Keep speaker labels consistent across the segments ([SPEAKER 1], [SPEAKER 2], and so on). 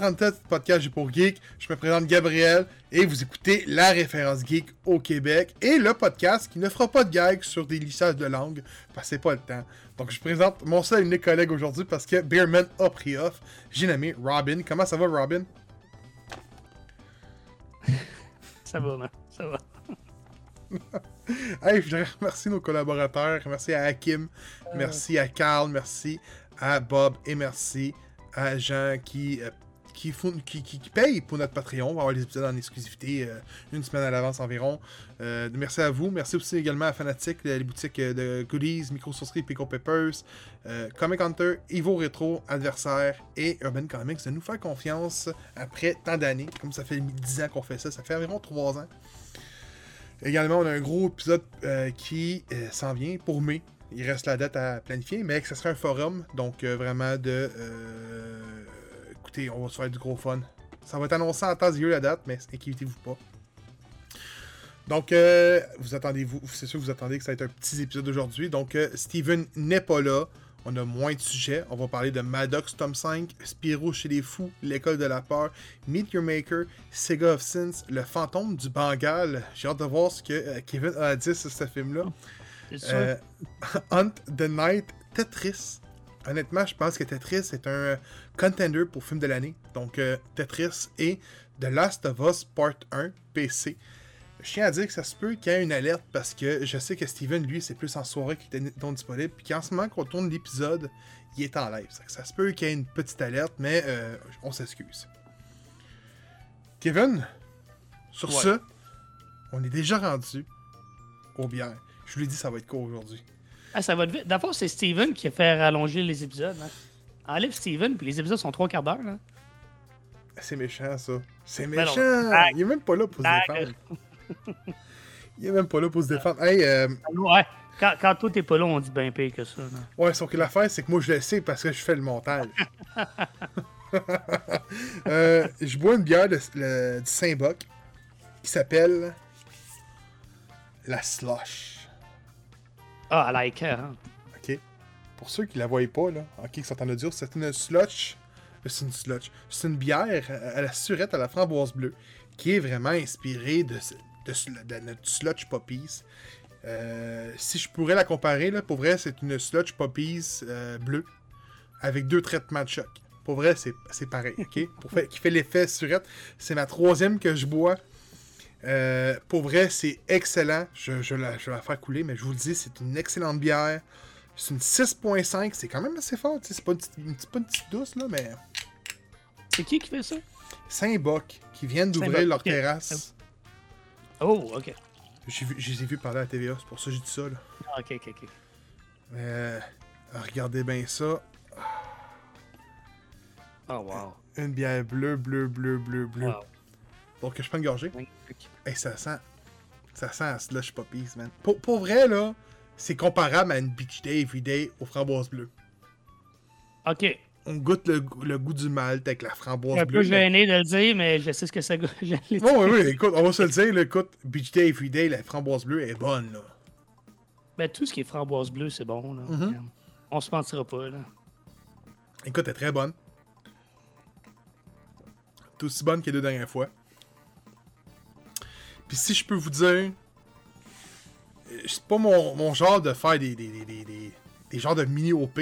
[SPEAKER 1] 137 podcast J'ai pour Geek. Je me présente Gabriel et vous écoutez la référence geek au Québec et le podcast qui ne fera pas de gags sur des lissages de langue parce que c'est pas le temps. Donc je présente mon seul et unique collègue aujourd'hui parce que Beerman a pris off. J'ai nommé Robin. Comment ça va, Robin?
[SPEAKER 2] ça va, man. Ça va.
[SPEAKER 1] hey, je voudrais remercier nos collaborateurs. Merci à Hakim,
[SPEAKER 2] Euh.
[SPEAKER 1] merci à Carl, merci à Bob et merci à Jean qui, euh, qui, font, payent pour notre Patreon. On va avoir les épisodes en exclusivité euh, une semaine à l'avance environ. Euh, merci à vous. Merci aussi également à Fanatic, les boutiques euh, de goodies, Microsoft Pico Peppers, Comic Hunter, Evo Retro, Adversaire et Urban Comics de nous faire confiance après tant d'années. Comme ça fait 10 ans qu'on fait ça, ça fait environ 3 ans. Également, on a un gros épisode qui s'en vient pour mai. Il reste la date à planifier, mais que ce sera un forum. Donc, vraiment de. Écoutez, on va se faire du gros fun. Ça va être annoncé en temps et lieu la date, mais inquiétez-vous pas. Donc, euh, vous attendez-vous, c'est sûr que vous attendez que ça va être un petit épisode aujourd'hui. Donc, euh, Steven n'est pas là. On a moins de sujets. On va parler de Maddox tome 5, Spyro chez les fous, L'école de la peur, Meet Your Maker, Sega of Sins, Le fantôme du Bengale. J'ai hâte de voir ce que euh, Kevin a dire sur ce film-là. Euh, Hunt the Night, Tetris. Honnêtement, je pense que Tetris est un contender pour film de l'année. Donc, euh, Tetris et The Last of Us Part 1 PC. Je tiens à dire que ça se peut qu'il y ait une alerte parce que je sais que Steven, lui, c'est plus en soirée qu'il était non disponible. Puis qu'en ce moment qu'on tourne l'épisode, il est en live. Ça, se peut qu'il y ait une petite alerte, mais euh, on s'excuse. Kevin, sur
[SPEAKER 2] Ouais.
[SPEAKER 1] ce, on est déjà rendu aux bières. Je vous l'ai dit, ça va être court aujourd'hui.
[SPEAKER 2] Ah, ça va vite. D'abord, c'est Steven qui a fait rallonger les épisodes. hein. Enlève Steven, puis les épisodes sont trois quarts d'heure. hein.
[SPEAKER 1] C'est méchant, ça. C'est
[SPEAKER 2] Ben non,
[SPEAKER 1] méchant.
[SPEAKER 2] blague.
[SPEAKER 1] Il est même pas là pour se
[SPEAKER 2] Blague.
[SPEAKER 1] défendre. Il est même pas là pour se défendre. Hey, euh,
[SPEAKER 2] Ouais. Quand, quand toi, t'es pas là, on dit bien pire que ça. là.
[SPEAKER 1] ouais, sauf que l'affaire, c'est que moi, je le sais parce que je fais le montage. Euh, je bois une bière de- le- du Saint-Boc qui s'appelle la Slush.
[SPEAKER 2] Ah, à like, hein.
[SPEAKER 1] OK? Pour ceux qui la voient pas, là, OK, qui sont en audio, c'est une slush. euh, C'est une slush. C'est une bière à la surette à la framboise bleue qui est vraiment inspirée de, notre sludge poppies. Euh, si je pourrais la comparer, là, pour vrai, c'est une sludge poppies euh, bleue avec deux traitements de choc. Pour vrai, c'est pareil, OK? Pour qui fait l'effet surette. C'est ma troisième que je bois. Euh, pour vrai, c'est excellent. Je, je, la, je vais la faire couler, mais je vous le dis, c'est une excellente bière. C'est une 6.5, c'est quand même assez fort. C'est pas pas une petite douce, là, mais
[SPEAKER 2] C'est qui qui fait ça?
[SPEAKER 1] Saint-Boc, qui viennent d'ouvrir leur terrasse.
[SPEAKER 2] Oh, ok.
[SPEAKER 1] Je les ai vus parler à la TVA, c'est pour ça que j'ai dit ça. Là.
[SPEAKER 2] Ah, Ok, ok, ok.
[SPEAKER 1] Euh, regardez bien ça.
[SPEAKER 2] Oh, wow.
[SPEAKER 1] Une bière bleue, bleue, bleue, bleue, bleue.
[SPEAKER 2] wow.
[SPEAKER 1] Donc, je prends une gorgée.
[SPEAKER 2] Magnifique.
[SPEAKER 1] Hey, ça sent. Ça sent un slush poppies, man. Pour, pour vrai, là, c'est comparable à une Beach Day Everyday aux framboises bleues.
[SPEAKER 2] Ok.
[SPEAKER 1] On goûte le, goût- le goût du malt avec la
[SPEAKER 2] Je suis
[SPEAKER 1] framboise
[SPEAKER 2] un
[SPEAKER 1] bleue.
[SPEAKER 2] peu
[SPEAKER 1] mais-
[SPEAKER 2] gêné de le dire, mais je sais ce que ça goûte.
[SPEAKER 1] Oui, oui, écoute, on va se le dire, là, écoute, Beach Day Everyday, la framboise bleue est bonne, là.
[SPEAKER 2] Ben, tout ce qui est framboise bleue, c'est bon. Là.
[SPEAKER 1] Mhm.
[SPEAKER 2] On se mentira pas. Là.
[SPEAKER 1] Écoute, elle est très bonne. T'es aussi bonne que les deux dernières fois. Puis si je peux vous dire, c'est pas mon, mon genre de faire des, des, des, des, des- genres de mini OP,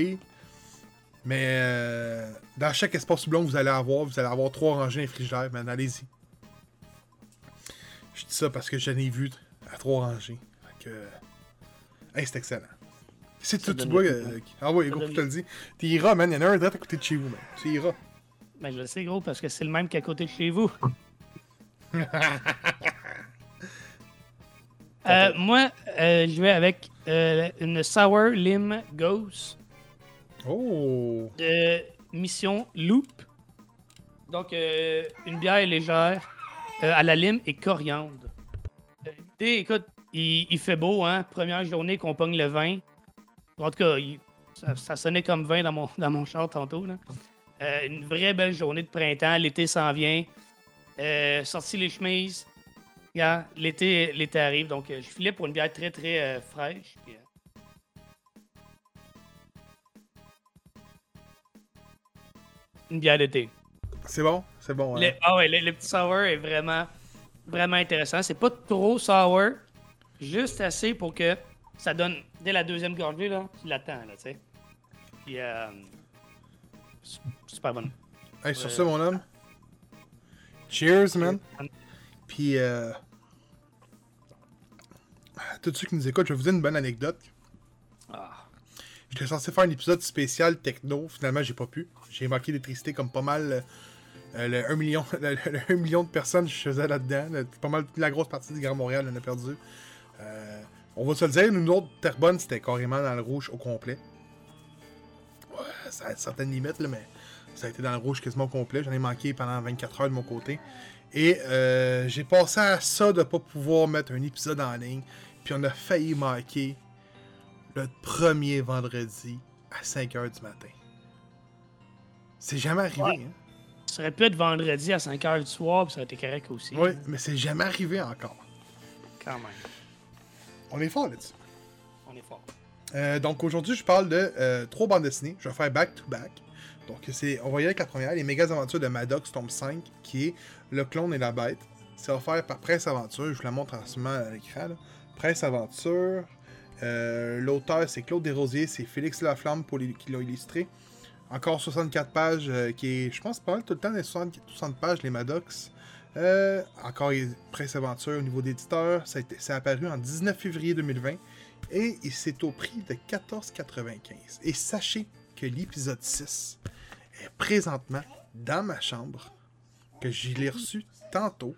[SPEAKER 1] mais euh, dans chaque espace blond que vous allez avoir, vous allez avoir trois rangées frigidaire, man, allez-y. Je dis ça parce que j'en ai vu à trois rangées. Fait que, hey, c'est excellent. C'est tout, tu
[SPEAKER 2] le
[SPEAKER 1] euh, ah ouais, gros, je te le dis. T'es Ira, man, il y en a un direct à côté de chez vous, man. C'est Ira.
[SPEAKER 2] Ben, je le sais, gros, parce que c'est le même qu'à côté de chez vous. Euh, moi, euh, je vais avec euh, une Sour Lim Ghost
[SPEAKER 1] Oh!
[SPEAKER 2] de Mission Loop. Donc, une bière légère à la lime et coriandre. Écoute, il, il fait beau, hein? Première journée qu'on pogne le vin. En tout cas, il- ça, ça sonnait comme vin dans mon, dans mon char tantôt. Là. Une vraie belle journée de printemps. L'été s'en vient. Sorti les chemises. Regarde, l'été, l'été arrive. Donc, euh, je filais pour une bière très, très euh, fraîche. Puis, euh, une bière d'été.
[SPEAKER 1] C'est bon, c'est bon.
[SPEAKER 2] Le,
[SPEAKER 1] hein.
[SPEAKER 2] ah ouais, le, le petit sour est vraiment, vraiment intéressant. C'est pas trop sour, juste assez pour que ça donne, dès la deuxième gorgée, là, tu l'attends, là, tu sais. Puis, euh, super bon.
[SPEAKER 1] Hey, sur ça, mon homme. Cheers, man. Puis, euh... tous ceux qui nous écoutent, je vais vous dire une bonne anecdote.
[SPEAKER 2] Ah,
[SPEAKER 1] J'étais censé faire un épisode spécial techno. Finalement, j'ai pas pu. J'ai manqué d'électricité comme pas mal. euh, le 1 million, le, le 1 million de personnes que je faisais là-dedans. Pas mal la grosse partie du Grand Montréal, on a perdu. Euh, on va se le dire, nous autres, Terrebonne, c'était carrément dans le rouge au complet. Ouais, ça a certaines limites, là, mais ça a été dans le rouge quasiment au complet. J'en ai manqué pendant 24 heures de mon côté. Et euh, j'ai passé à ça de pas pouvoir mettre un épisode en ligne. Puis on a failli manquer le premier vendredi à 5h du matin. C'est jamais arrivé,
[SPEAKER 2] Ouais.
[SPEAKER 1] hein?
[SPEAKER 2] ça aurait pu être vendredi à 5h du soir, puis ça aurait été correct aussi.
[SPEAKER 1] Oui, mais c'est jamais arrivé encore.
[SPEAKER 2] Quand même.
[SPEAKER 1] On est fort là-dessus.
[SPEAKER 2] On est fort.
[SPEAKER 1] Euh, donc aujourd'hui, je parle de euh, trois bandes dessinées. Je vais faire back-to-back. Donc c'est, on va y aller avec la première, les méga aventures de Maddox tome 5, qui est Le clone et la bête. C'est offert par Presse Aventure. Je vous la montre en ce moment à l'écran. Presse Aventure. Euh, L'auteur, c'est Claude Desrosiers. C'est Félix Laflamme qui l'a illustré. Encore 64 pages, euh, qui est, je pense, pas mal tout le temps des 60, 60 pages, les Maddox. Euh, encore Presse Aventure au niveau d'éditeur. C'est apparu en 19 février 2020. Et c'est au prix de 14,95. Et sachez que l'épisode 6 est présentement dans ma chambre, que j'y l'ai reçu tantôt.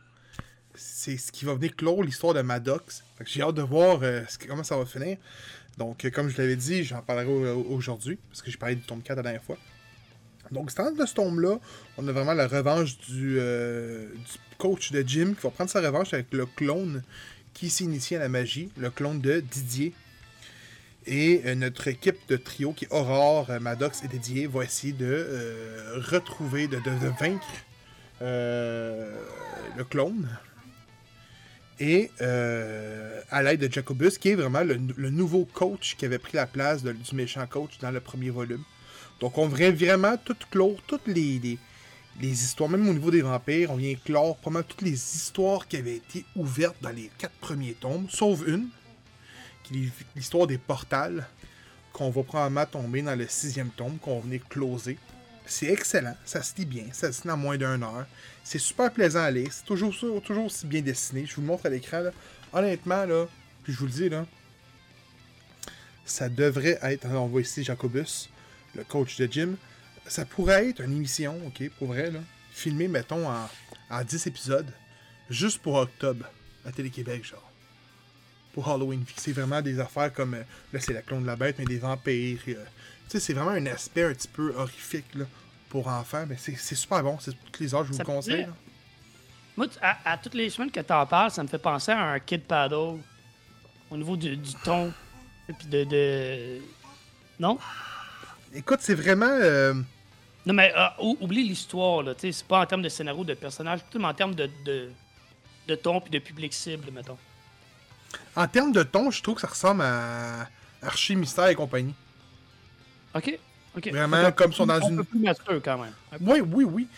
[SPEAKER 1] C'est ce qui va venir clore l'histoire de Maddox. J'ai hâte de voir euh, comment ça va finir. Donc, euh, comme je l'avais dit, j'en parlerai au- aujourd'hui, parce que j'ai parlé du tome 4 la dernière fois. Donc, c'est de ce tome-là, on a vraiment la revanche du, euh, coach de Jim qui va prendre sa revanche avec le clone qui s'est initié à la magie, le clone de Didier. Et notre équipe de trio, qui est Aurore, Maddox et Didier, va essayer de retrouver, de, vaincre le clone. Et euh, à l'aide de Jacobus, qui est vraiment le, nouveau coach qui avait pris la place du méchant coach dans le premier volume. Donc on vient vraiment tout clore, toutes les, histoires, même au niveau des vampires, on vient clore mal toutes les histoires qui avaient été ouvertes dans les quatre premiers tomes, sauf une, qui est l'histoire des portals, qu'on va probablement tomber dans le sixième tome, qu'on venir closer. C'est excellent, ça se lit bien, ça se lit en moins d'une heure. C'est super plaisant à lire, c'est toujours, toujours aussi bien dessiné. Je vous le montre à l'écran. Honnêtement, là, puis je vous le dis, là, ça devrait être, on voit ici Jacobus, le coach de Jim, ça pourrait être une émission, ok, pour vrai, là, filmée, mettons, en, en 10 épisodes, juste pour octobre, à Télé-Québec, genre. Pour Halloween. C'est vraiment des affaires comme, euh, là, c'est la clone de la bête, mais des vampires. euh, sais, c'est vraiment un aspect un petit peu horrifique, là, pour enfants, mais c'est super bon, c'est pour tous les âges, je vous le conseille. là.
[SPEAKER 2] Moi, tu- à, à toutes les semaines que t'en parles, ça me fait penser à un Kid Paddle. Au niveau du, du ton. Et puis de, de. Non?
[SPEAKER 1] Écoute, c'est vraiment... euh,
[SPEAKER 2] Non, mais euh, ou- oublie l'histoire, là. tu C'est pas en termes de scénario, de personnage, tout mais en termes de, de, de ton puis de public cible, mettons.
[SPEAKER 1] en termes de ton, je trouve que ça ressemble à Archie Mystère et compagnie.
[SPEAKER 2] OK? OK.
[SPEAKER 1] Vraiment,
[SPEAKER 2] Un
[SPEAKER 1] comme ils sont dans
[SPEAKER 2] un
[SPEAKER 1] une-
[SPEAKER 2] peu plus mature, quand même.
[SPEAKER 1] Oui, oui, oui.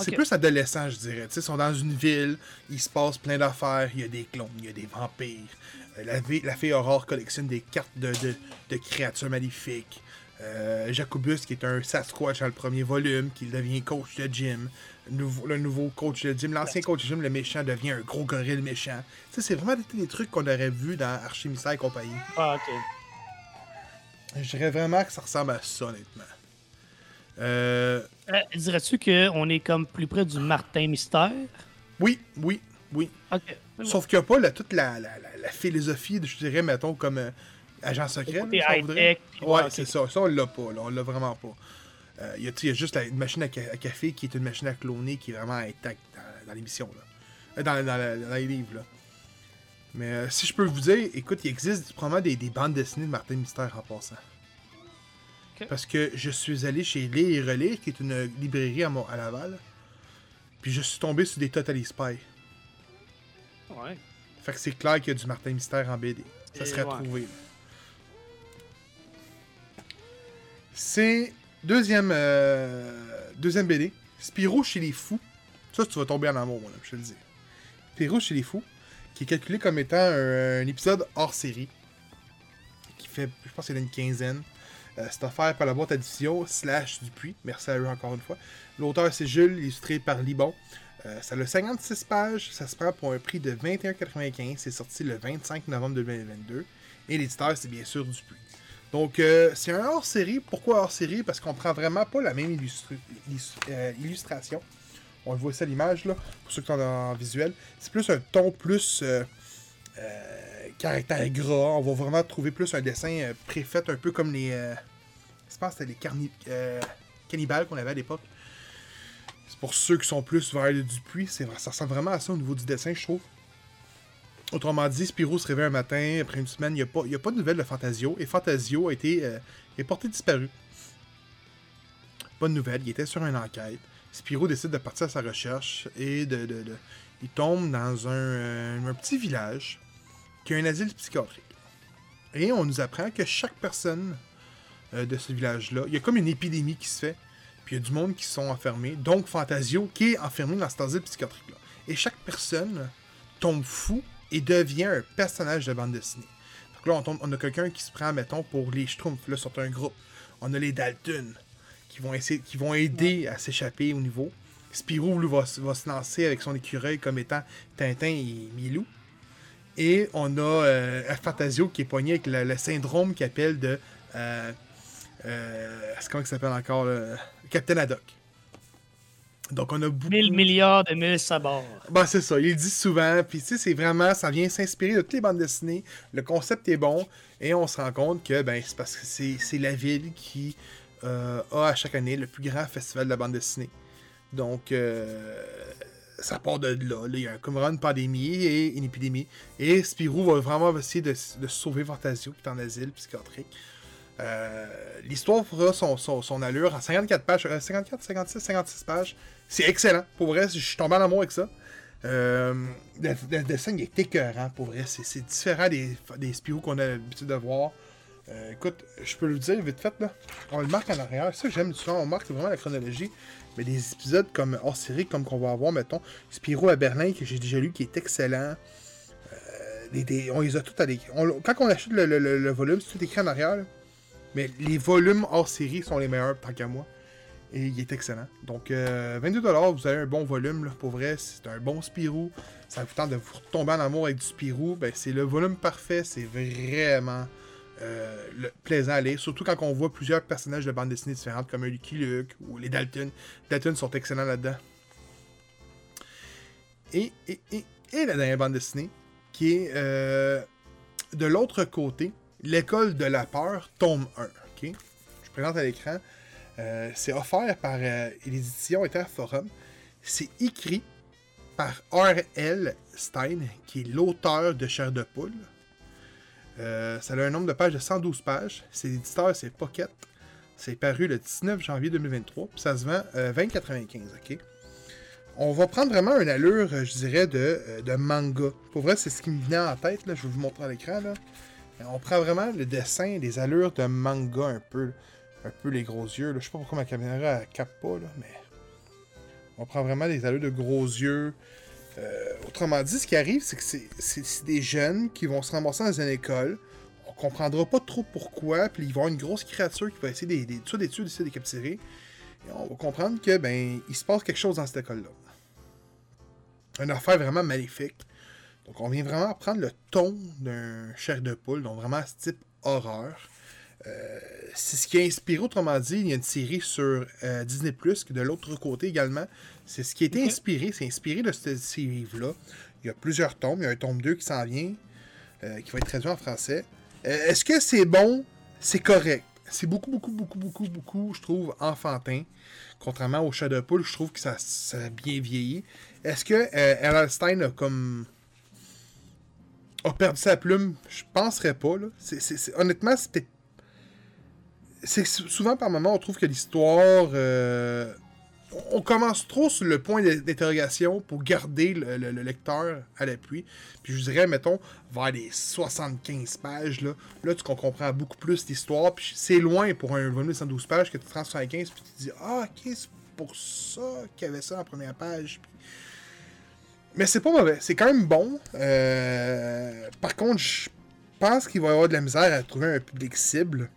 [SPEAKER 1] C'est plus adolescent, je dirais. Tu sais, Ils sont dans une ville, il se passe plein d'affaires, il y a des clones, il y a des vampires. Euh, La, vie- la fée Aurore collectionne des cartes de, de, de créatures maléfiques. Euh, Jacobus, qui est un Sasquatch dans le premier volume, qui devient coach de gym. Nouveau- le nouveau coach de gym, l'ancien coach de gym, le méchant, devient un gros gorille méchant. C'est vraiment des, des trucs qu'on aurait vus dans Archimistère et compagnie.
[SPEAKER 2] Ah, OK.
[SPEAKER 1] Je dirais vraiment que ça ressemble à ça, honnêtement. Euh,
[SPEAKER 2] Euh, Dirais-tu qu'on est comme plus près du Martin Mystère?
[SPEAKER 1] oui, oui, oui. Sauf qu'il n'y a pas toute la, la, la- la philosophie, je dirais, mettons, comme euh, agent secret. là, Ouais,
[SPEAKER 2] ouais,
[SPEAKER 1] c'est ça. Ça, on l'a pas. Là, on l'a vraiment pas. Euh, Il y, a, y juste la- une machine à, ca- à café qui est une machine à cloner qui est vraiment intacte dans, dans l'émission. là. Dans, dans les livres. Là. Mais euh, si je peux vous dire, écoute, il existe probablement des, des bandes dessinées de Martin Mystère en passant. Parce que je suis allé chez Lire et Relire, qui est une librairie à, Mont- à Laval. Puis je suis tombé sur des Totally Spy.
[SPEAKER 2] Ouais.
[SPEAKER 1] Fait que c'est clair qu'il y a du Martin Mystère en BD. Ça serait
[SPEAKER 2] ouais.
[SPEAKER 1] trouvé. là. C'est deuxième, euh, deuxième BD. Spirou chez les fous. Ça, tu vas tomber en amour, mon homme, je te le dis. Spirou chez les fous, qui est calculé comme étant un, épisode hors série. Qui fait, je pense qu'il y a une quinzaine. Euh, c'est offert par la boîte d'édition slash Dupuis. Merci à eux encore une fois. L'auteur, c'est Jules, illustré par Libon. Euh, ça a 56 pages. Ça se prend pour un prix de 21,95. C'est sorti le 25 novembre 2022. Et l'éditeur, c'est bien sûr Dupuis. Donc, euh, c'est un hors-série. Pourquoi hors-série Parce qu'on prend vraiment pas la même euh, illustration. On le voit ça à l'image, là, pour ceux qui sont en visuel. C'est plus un ton plus euh, caractère gras. On va vraiment trouver plus un dessin préfet, un peu comme les. je pense que c'était les cannibales qu'on avait à l'époque. C'est pour ceux qui sont plus vers le Dupuis. Ça ressemble vraiment à ça au niveau du dessin, je trouve. Autrement dit, Spirou se réveille un matin, après une semaine, il n'y a, pas, a pas de nouvelles de Fantasio, et Fantasio a été euh, porté disparu. Bonne nouvelle, il était sur une enquête. Spirou décide de partir à sa recherche et de, il tombe dans un, euh, un, petit village qui a un asile psychiatrique. Et on nous apprend que chaque personne euh, de ce village-là, il y a comme une épidémie qui se fait, puis il y a du monde qui sont enfermés, donc Fantasio qui est enfermé dans cet asile psychiatrique-là. Et chaque personne tombe fou et devient un personnage de bande dessinée. Donc là, on, a quelqu'un qui se prend, mettons, pour les Schtroumpfs, là, sur un groupe. On a les Dalton, qui vont, essayer, qui vont aider à s'échapper au niveau. Spirou, lui, va, va, se lancer avec son écureuil comme étant Tintin et Milou. Et on a euh, Fantasio qui est poigné avec le, syndrome qu'il appelle de. Euh, euh, comment il s'appelle encore Captain Haddock.
[SPEAKER 2] Donc, on a beaucoup. 1000 milliards de mille sabords.
[SPEAKER 1] Ben, c'est ça. Il le dit souvent. Puis, tu sais, c'est vraiment. Ça vient s'inspirer de toutes les bandes dessinées. Le concept est bon. Et on se rend compte que, ben, c'est parce que c'est la ville qui a à chaque année le plus grand festival de la bande dessinée. Donc, euh, ça part de là. Il y a comme une pandémie et une épidémie. Et Spirou va vraiment essayer de, sauver Fantasio, qui est en asile psychiatrique. Euh, l'histoire fera son, allure à 54 pages, 54, 56, 56 pages. C'est excellent. Pour vrai, je suis tombé en amour avec ça. Euh, le, dessin est écœurant, pour vrai. C'est différent des, des Spirou qu'on a l'habitude de voir. Euh, écoute, je peux le dire vite fait, là. On le marque en arrière. Ça j'aime souvent. On marque vraiment la chronologie. Mais des épisodes comme hors série, comme qu'on va avoir, mettons, Spirou à Berlin, que j'ai déjà lu, qui est excellent. Euh, on les a tous à Quand on achète le, volume, c'est tout écrit en arrière. Mais les volumes hors série sont les meilleurs, tant qu'à moi. Et il est excellent. Donc, 22$, euh, vous avez un bon volume. Là, pour vrai, c'est un bon Spirou. Ça vous tente de vous tomber en amour avec du Spirou. Ben, c'est le volume parfait. C'est vraiment euh, plaisant à lire. Surtout quand on voit plusieurs personnages de bande dessinée différentes, comme Lucky Luke ou les Dalton. Les Dalton sont excellents là-dedans. Et, la dernière bande dessinée, qui est euh, de l'autre côté, L'école de la peur, tome 1. Ok, Je présente à l'écran. Euh, c'est offert par euh, l'édition Forum. C'est écrit par R.L. Stein, qui est l'auteur de Chair de Poule. Euh, ça a un nombre de pages de 112 pages. C'est l'éditeur, c'est Pocket. C'est paru le 19 janvier 2023. Puis ça se vend 20,95. OK? On va prendre vraiment une allure, je dirais, de, manga. Pour vrai, c'est ce qui me venait en tête. Là. Je vais vous montrer à l'écran. On prend vraiment le dessin, les allures de manga un peu un peu les gros yeux. Là. Je sais pas pourquoi ma caméra ne capte pas, mais on prend vraiment des allures de gros yeux. Euh, autrement dit, ce qui arrive, c'est que c'est des jeunes qui vont se ramasser dans une école. On comprendra pas trop pourquoi, puis ils vont avoir une grosse créature qui va essayer des, des, des tuer, de les capturer. Et on va comprendre que ben il se passe quelque chose dans cette école-là. Une affaire vraiment maléfique. Donc on vient vraiment prendre le ton d'un chair de poule, donc vraiment ce type horreur. Euh, c'est ce qui a inspiré, autrement dit, il y a une série sur euh, Disney Plus, de l'autre côté également. C'est ce qui a été inspiré, c'est inspiré de cette série-là. Il y a plusieurs tomes, il y a un tome 2 qui s'en vient, euh, qui va être traduit en français. Est-ce que c'est bon? C'est correct. C'est beaucoup, beaucoup, beaucoup, beaucoup, beaucoup, je trouve, enfantin. Contrairement au Shadow Pool, je trouve que ça, a bien vieilli. Est-ce que L.L. Stein a comme a perdu sa plume, je penserais pas. Là. honnêtement, c'était c'est souvent par moment on trouve que l'histoire euh, on commence trop sur le point d'interrogation pour garder le, lecteur à l'appui. Puis je dirais, mettons, vers les 75 pages, là, là tu comprends beaucoup plus l'histoire. Puis c'est loin pour un volume de 112 pages que tu 15 puis tu te dis, ah, ok, pour ça qu'il y avait ça en première page. Mais c'est pas mauvais. C'est quand même bon. Euh, Par contre, je pense qu'il va y avoir de la misère à trouver un public cible.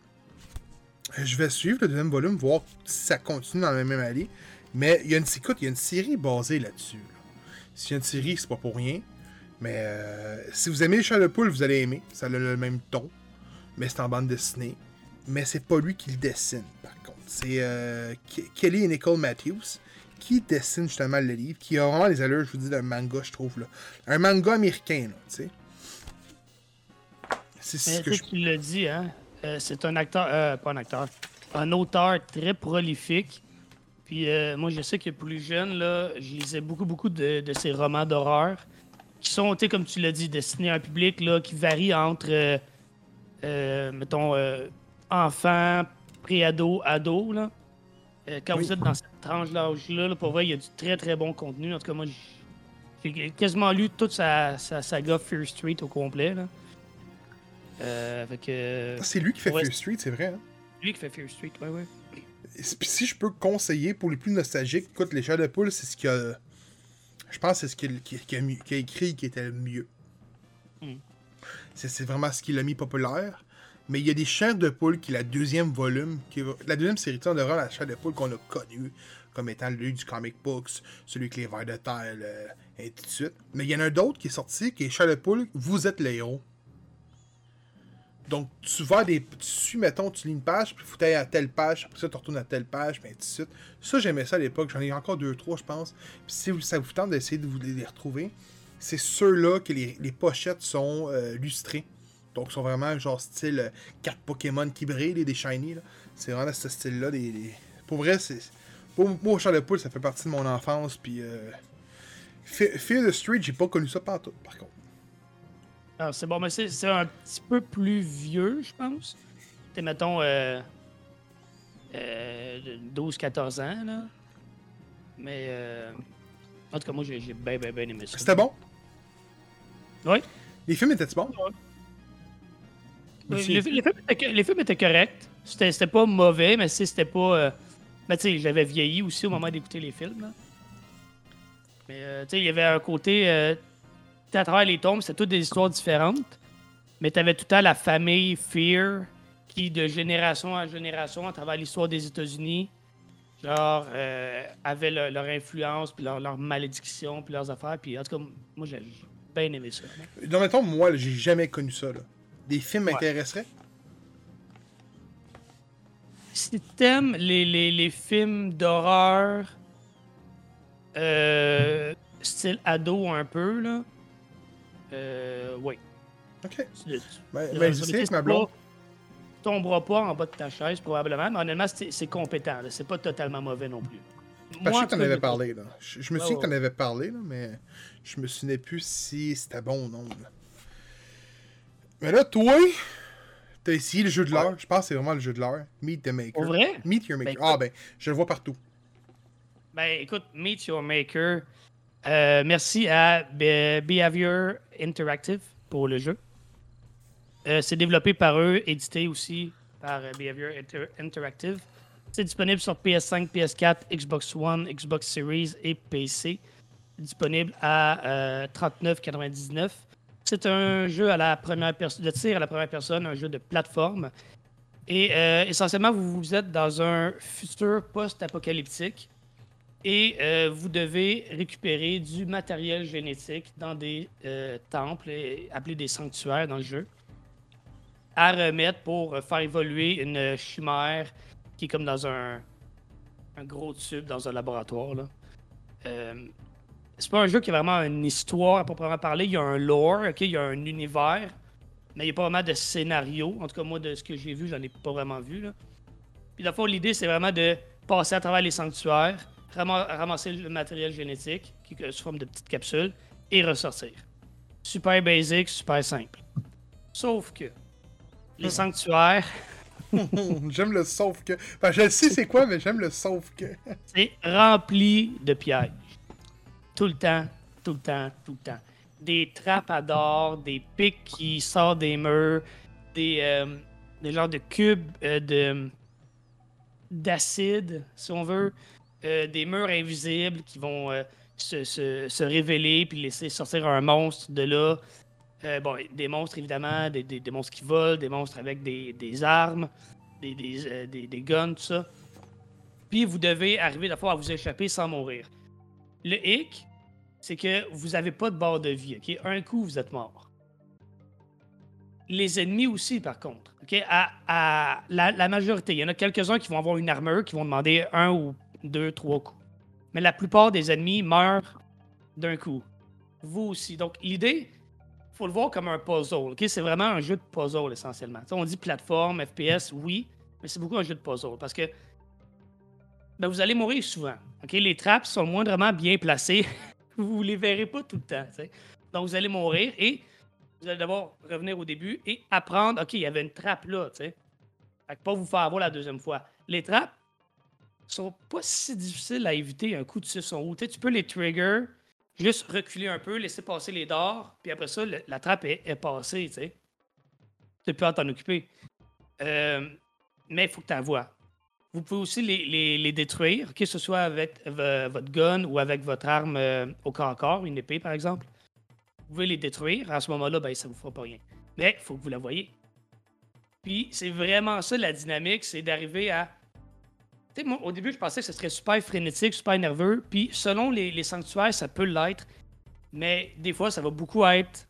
[SPEAKER 1] Je vais suivre le deuxième volume, voir si ça continue dans la même allée. Mais il y a une, écoute, il y a une série basée là-dessus. là. S'il y a une série, c'est pas pour rien. Mais euh, si vous aimez Charles Poule, vous allez aimer. Ça a le même ton. Mais c'est en bande dessinée. Mais c'est pas lui qui le dessine, par contre. C'est euh, Ke- Kelly et Nicole Matthews qui dessinent justement le livre, qui a vraiment les allures, je vous dis, d'un manga, je trouve. là. Un manga américain, tu sais. C'est ce que je
[SPEAKER 2] tu l'as dit, hein? euh, c'est un acteur, euh, pas un acteur, un auteur très prolifique. Puis euh, moi, je sais que plus jeune, là, je lisais beaucoup, beaucoup de, de ces romans d'horreur qui sont, tu sais, comme tu l'as dit, destinés à un public là, qui varie entre, euh, euh, mettons, enfants, pré-ado, ado. Là. Quand
[SPEAKER 1] Oui.
[SPEAKER 2] vous êtes dans cette tranche d'âge-là, là, pour vrai, il y a du très, très bon contenu. En tout cas, moi, j'ai quasiment lu toute sa, sa saga Fear Street au complet. Là.
[SPEAKER 1] C'est lui qui fait. Fear Street, c'est vrai. Hein?
[SPEAKER 2] lui qui fait Fear Street, ouais, ouais.
[SPEAKER 1] Si- je peux conseiller pour les plus nostalgiques, écoute, Les Chats de Poule, c'est ce qu'il a. Je pense que c'est ce qu'il qu'il- qu'il a, qu'il a écrit qui était le mieux.
[SPEAKER 2] Hmm.
[SPEAKER 1] C'est vraiment ce qui l'a mis populaire. Mais il y a des Chats de Poule qui est la deuxième volume, qui est- la deuxième série de horreur, la Chats de Poule qu'on a connu comme étant lui du comic books, celui avec les vers de terre, le- et ainsi de suite. Mais il y en a un d'autre qui est sorti, qui est Chat de Poule, vous êtes les héros. Donc, tu vas des. Tu suis, mettons, tu lis une page, puis aller à telle page, après ça, tu retournes à telle page, puis ainsi de suite. Ça, j'aimais ça à l'époque. J'en ai encore deux, trois, je pense. Puis si vous- ça vous tente d'essayer de vous les retrouver, c'est ceux-là que les, les pochettes sont euh, lustrées. Donc, sont vraiment genre style euh, cartes Pokémon qui brillent, les- des shiny. C'est vraiment ce style-là. Des, Pour vrai, c'est. Pour moi, Charles de ça fait partie de mon enfance. Puis. Euh... Fe- Fear the Street, j'ai pas connu ça partout, par contre.
[SPEAKER 2] Alors, c'est bon, mais c'est un petit peu plus vieux, je pense. T'es, mettons, euh, euh, de 12-14 ans, là. Mais, euh, en tout cas, moi, j'ai bien, bien, bien aimé ça.
[SPEAKER 1] C'était bon?
[SPEAKER 2] Oui.
[SPEAKER 1] Les films étaient bons?
[SPEAKER 2] Oui, les, les films étaient, les films étaient corrects. C'était c'était pas mauvais, mais si c'était pas. euh, ben, tu sais, j'avais vieilli aussi au moment d'écouter les films. là. Mais, euh, tu sais, il y avait un côté. À travers les tombes, c'était toutes des histoires différentes. Mais tu avais tout le temps la famille Fear qui, de génération en génération, à travers l'histoire des États-Unis, genre, euh, avaient le- leur influence, puis leur, leur malédiction, puis leurs affaires. Puis, en tout cas, moi, j'ai bien aimé ça. là.
[SPEAKER 1] Non, mettons, moi, là, j'ai jamais connu ça. Là. Des films m'intéresseraient?
[SPEAKER 2] si t'aimes les, les, les films d'horreur euh, style ado un peu, là, euh, oui.
[SPEAKER 1] Ok.
[SPEAKER 2] Tu-
[SPEAKER 1] Ben, ben, je
[SPEAKER 2] c'est
[SPEAKER 1] ma blonde.
[SPEAKER 2] pas- en bas de ta chaise, probablement, mais honnêtement, c'est c'est compétent. C'est pas totalement mauvais non plus.
[SPEAKER 1] Parce je
[SPEAKER 2] Moi,
[SPEAKER 1] sais
[SPEAKER 2] en
[SPEAKER 1] que
[SPEAKER 2] tout
[SPEAKER 1] t'en
[SPEAKER 2] cas,
[SPEAKER 1] avais
[SPEAKER 2] je-
[SPEAKER 1] parlé. Là. Je, je me
[SPEAKER 2] Ouais,
[SPEAKER 1] souviens que t'en avais parlé, là, mais je me souvenais plus si c'était bon ou non. là. Mais là, toi, t'as essayé le jeu de l'heure. Je pense que c'est vraiment le jeu de l'heure. Meet the Maker.
[SPEAKER 2] Pour vrai?
[SPEAKER 1] Meet your Maker.
[SPEAKER 2] Ben,
[SPEAKER 1] ah, ben, je le vois partout.
[SPEAKER 2] Ben, écoute, Meet Your Maker. Euh, merci à Be- Behavior Interactive pour le jeu. Euh, c'est développé par eux, édité aussi par euh, Behavior Inter- Interactive. C'est disponible sur PS5, PS4, Xbox One, Xbox Series et PC. Disponible à euh, 39,99. C'est un jeu à la première de tir à la première personne, un jeu de plateforme. Et essentiellement, vous, vous êtes dans un futur post-apocalyptique et euh, vous devez récupérer du matériel génétique dans des euh, temples, appelés des sanctuaires dans le jeu, à remettre pour faire évoluer une chimère qui est comme dans un, gros tube dans un laboratoire. Là. Euh, c'est pas un jeu qui a vraiment une histoire à proprement parler. Il y a un lore, il y a un univers, mais il n'y a pas vraiment de scénario. En tout cas, moi, de ce que j'ai vu, j'en ai pas vraiment vu. Là. Puis, la fois, l'idée, c'est vraiment de passer à travers les sanctuaires, ramasser le matériel génétique, qui est sous forme de petites capsules, et ressortir. Super basic, super simple. Sauf que les sanctuaires,
[SPEAKER 1] j'aime le sauf que. Enfin, je sais c'est quoi, mais j'aime le sauf que.
[SPEAKER 2] c'est rempli de pièges. Tout le temps, tout le temps, tout le temps. Des trappes à d'or, des pics qui sortent des murs, des, euh, des genres de cubes euh, de d'acide, si on veut, euh, des murs invisibles qui vont euh, se, se- révéler puis laisser sortir un monstre de là. Euh, bon, des monstres évidemment, des, des- des monstres qui volent, des monstres avec des, des armes, des, des, guns, tout ça. Puis vous devez arriver à vous échapper sans mourir. Le hic, c'est que vous n'avez pas de barre de vie. ok? Un coup, vous êtes mort. Les ennemis aussi, par contre. À, à la, la majorité. Il y en a quelques-uns qui vont avoir une armure, qui vont demander un ou deux, trois coups. Mais la plupart des ennemis meurent d'un coup. Vous aussi. Donc, l'idée, il faut le voir comme un puzzle. C'est vraiment un jeu de puzzle, essentiellement. On dit plateforme, FPS, oui, mais c'est beaucoup un jeu de puzzle. Parce que ben, vous allez mourir souvent. Les trappes sont moindrement bien placées. vous les verrez pas tout le temps. Donc, vous allez mourir et vous allez devoir revenir au début et apprendre, OK, il y avait une trappe là, tu sais. Fait que pas vous faire avoir la deuxième fois. Les trappes sont pas si difficiles à éviter un coup de 6 en haut. Tu peux les trigger, juste reculer un peu, laisser passer les dards, puis après ça, la trappe est, est passée, tu sais. Tu peux t'en occuper. Euh, mais il faut que tu vois. Vous pouvez aussi les, les- détruire, que ce soit avec votre gun ou avec votre arme euh, au corps à corps, une épée par exemple. Vous pouvez les détruire. À ce moment-là, ben, ça vous fera pas rien. Mais il faut que vous la voyez. Puis c'est vraiment ça la dynamique, c'est d'arriver à. Tu sais, moi, au début, je pensais que ce serait super frénétique, super nerveux. Puis selon les, sanctuaires, ça peut l'être. Mais des fois, ça va beaucoup être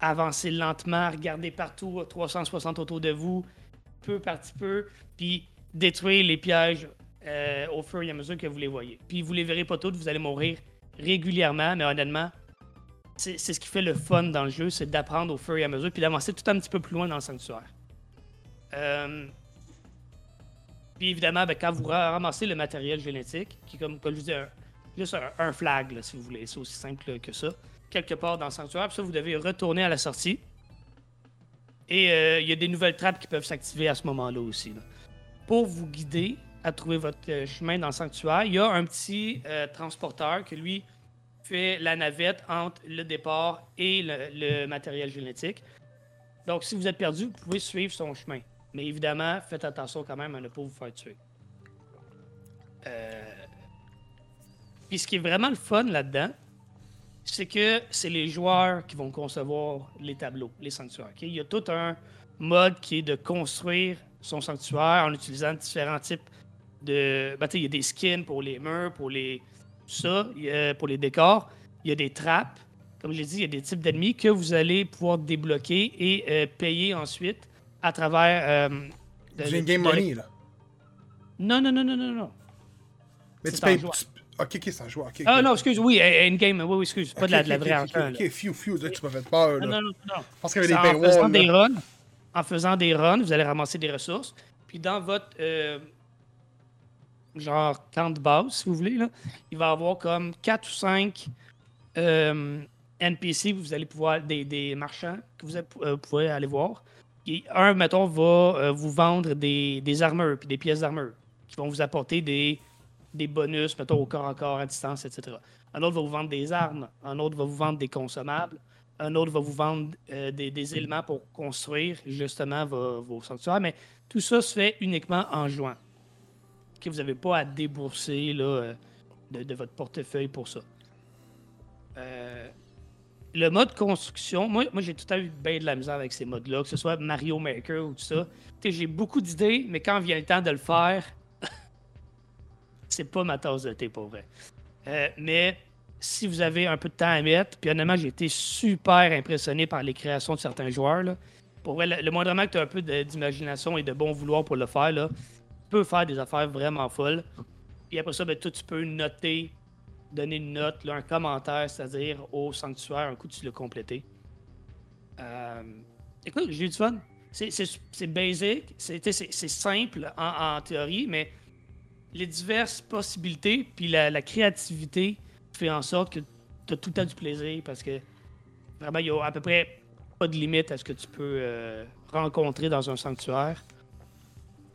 [SPEAKER 2] avancer lentement, regarder partout, à 360 autour de vous, peu par petit peu, puis détruire les pièges euh, au fur et à mesure que vous les voyez. Puis vous les verrez pas toutes, vous allez mourir régulièrement, mais honnêtement, c'est c'est ce qui fait le fun dans le jeu, c'est d'apprendre au fur et à mesure, puis d'avancer tout un petit peu plus loin dans le sanctuaire. Euh, Puis évidemment, ben, quand vous ra- ramassez le matériel génétique, qui est comme, comme je vous dis, juste un, un flag, là, si vous voulez, c'est aussi simple que ça, quelque part dans le sanctuaire, puis ça, vous devez retourner à la sortie. Et euh, il y a des nouvelles trappes qui peuvent s'activer à ce moment-là aussi. Pour vous guider à trouver votre euh, chemin dans le sanctuaire, il y a un petit euh, transporteur que lui fait la navette entre le départ et le matériel génétique. Donc, si vous êtes perdu, vous pouvez suivre son chemin. Mais évidemment, faites attention quand même à ne pas vous faire tuer. Euh, Puis ce qui est vraiment le fun là-dedans, c'est que c'est les joueurs qui vont concevoir les tableaux, les sanctuaires. ok? Il y a tout un mode qui est de construire son sanctuaire en utilisant différents types de. ben, il y a des skins pour les murs, pour les. ça, pour les décors. Il y a des trappes. Comme j'ai dit, il y a des types d'ennemis que vous allez pouvoir débloquer et euh, payer ensuite à travers. euh, de-
[SPEAKER 1] Du game money, là.
[SPEAKER 2] Non, non, non, non, non, non.
[SPEAKER 1] Mais tu payes. tu- Ok, ok, joueur. ok,
[SPEAKER 2] Ah
[SPEAKER 1] ok.
[SPEAKER 2] non, excuse, oui, in-game, oui, oui, excuse. Pas de la, de la vraie
[SPEAKER 1] ok, ok,
[SPEAKER 2] là.
[SPEAKER 1] few, là, tu m'as fait peur, là.
[SPEAKER 2] Non, non, non,
[SPEAKER 1] pense qu'il y avait des
[SPEAKER 2] en faisant
[SPEAKER 1] paywalls,
[SPEAKER 2] des runs, en faisant des runs, vous allez ramasser des ressources. Puis dans votre euh, genre camp de base, si vous voulez, là, il va y avoir comme 4 ou 5 NPC que vous allez pouvoir, des, des marchands que vous, euh, pouvez aller voir. Un, mettons, va euh, vous vendre des, des armures puis des pièces d'armure qui vont vous apporter des, des bonus, mettons, au corps à corps, à distance, etc. Un autre va vous vendre des armes. Un autre va vous vendre des consommables. Un autre va vous vendre euh, des, éléments pour construire justement vos, vos sanctuaires. Mais tout ça se fait uniquement en jouant. Que vous n'avez pas à débourser là, euh, de, de votre portefeuille pour ça. Euh, le mode construction, moi, j'ai tout temps eu bien de la misère avec ces modes-là, que ce soit Mario Maker ou tout ça. J'ai beaucoup d'idées, mais quand vient le temps de le faire, c'est pas ma tasse de thé pour vrai. Euh, mais si vous avez un peu de temps à mettre, puis honnêtement, j'ai été super impressionné par les créations de certains joueurs. Pour vrai, le, le moindrement que tu as un peu d'imagination et de bon vouloir pour le faire, là, tu peux faire des affaires vraiment folles. Puis après ça, ben, toi, tu peux noter, donner une note, un commentaire, c'est-à-dire au sanctuaire, un coup tu l'as complété. Euh, écoute, j'ai eu du fun. C'est- basic, c'est simple en, théorie, mais les diverses possibilités puis la, la créativité fait en sorte que tu as tout le temps du plaisir parce que vraiment, il y a à peu près pas de limite à ce que tu peux euh, rencontrer dans un sanctuaire.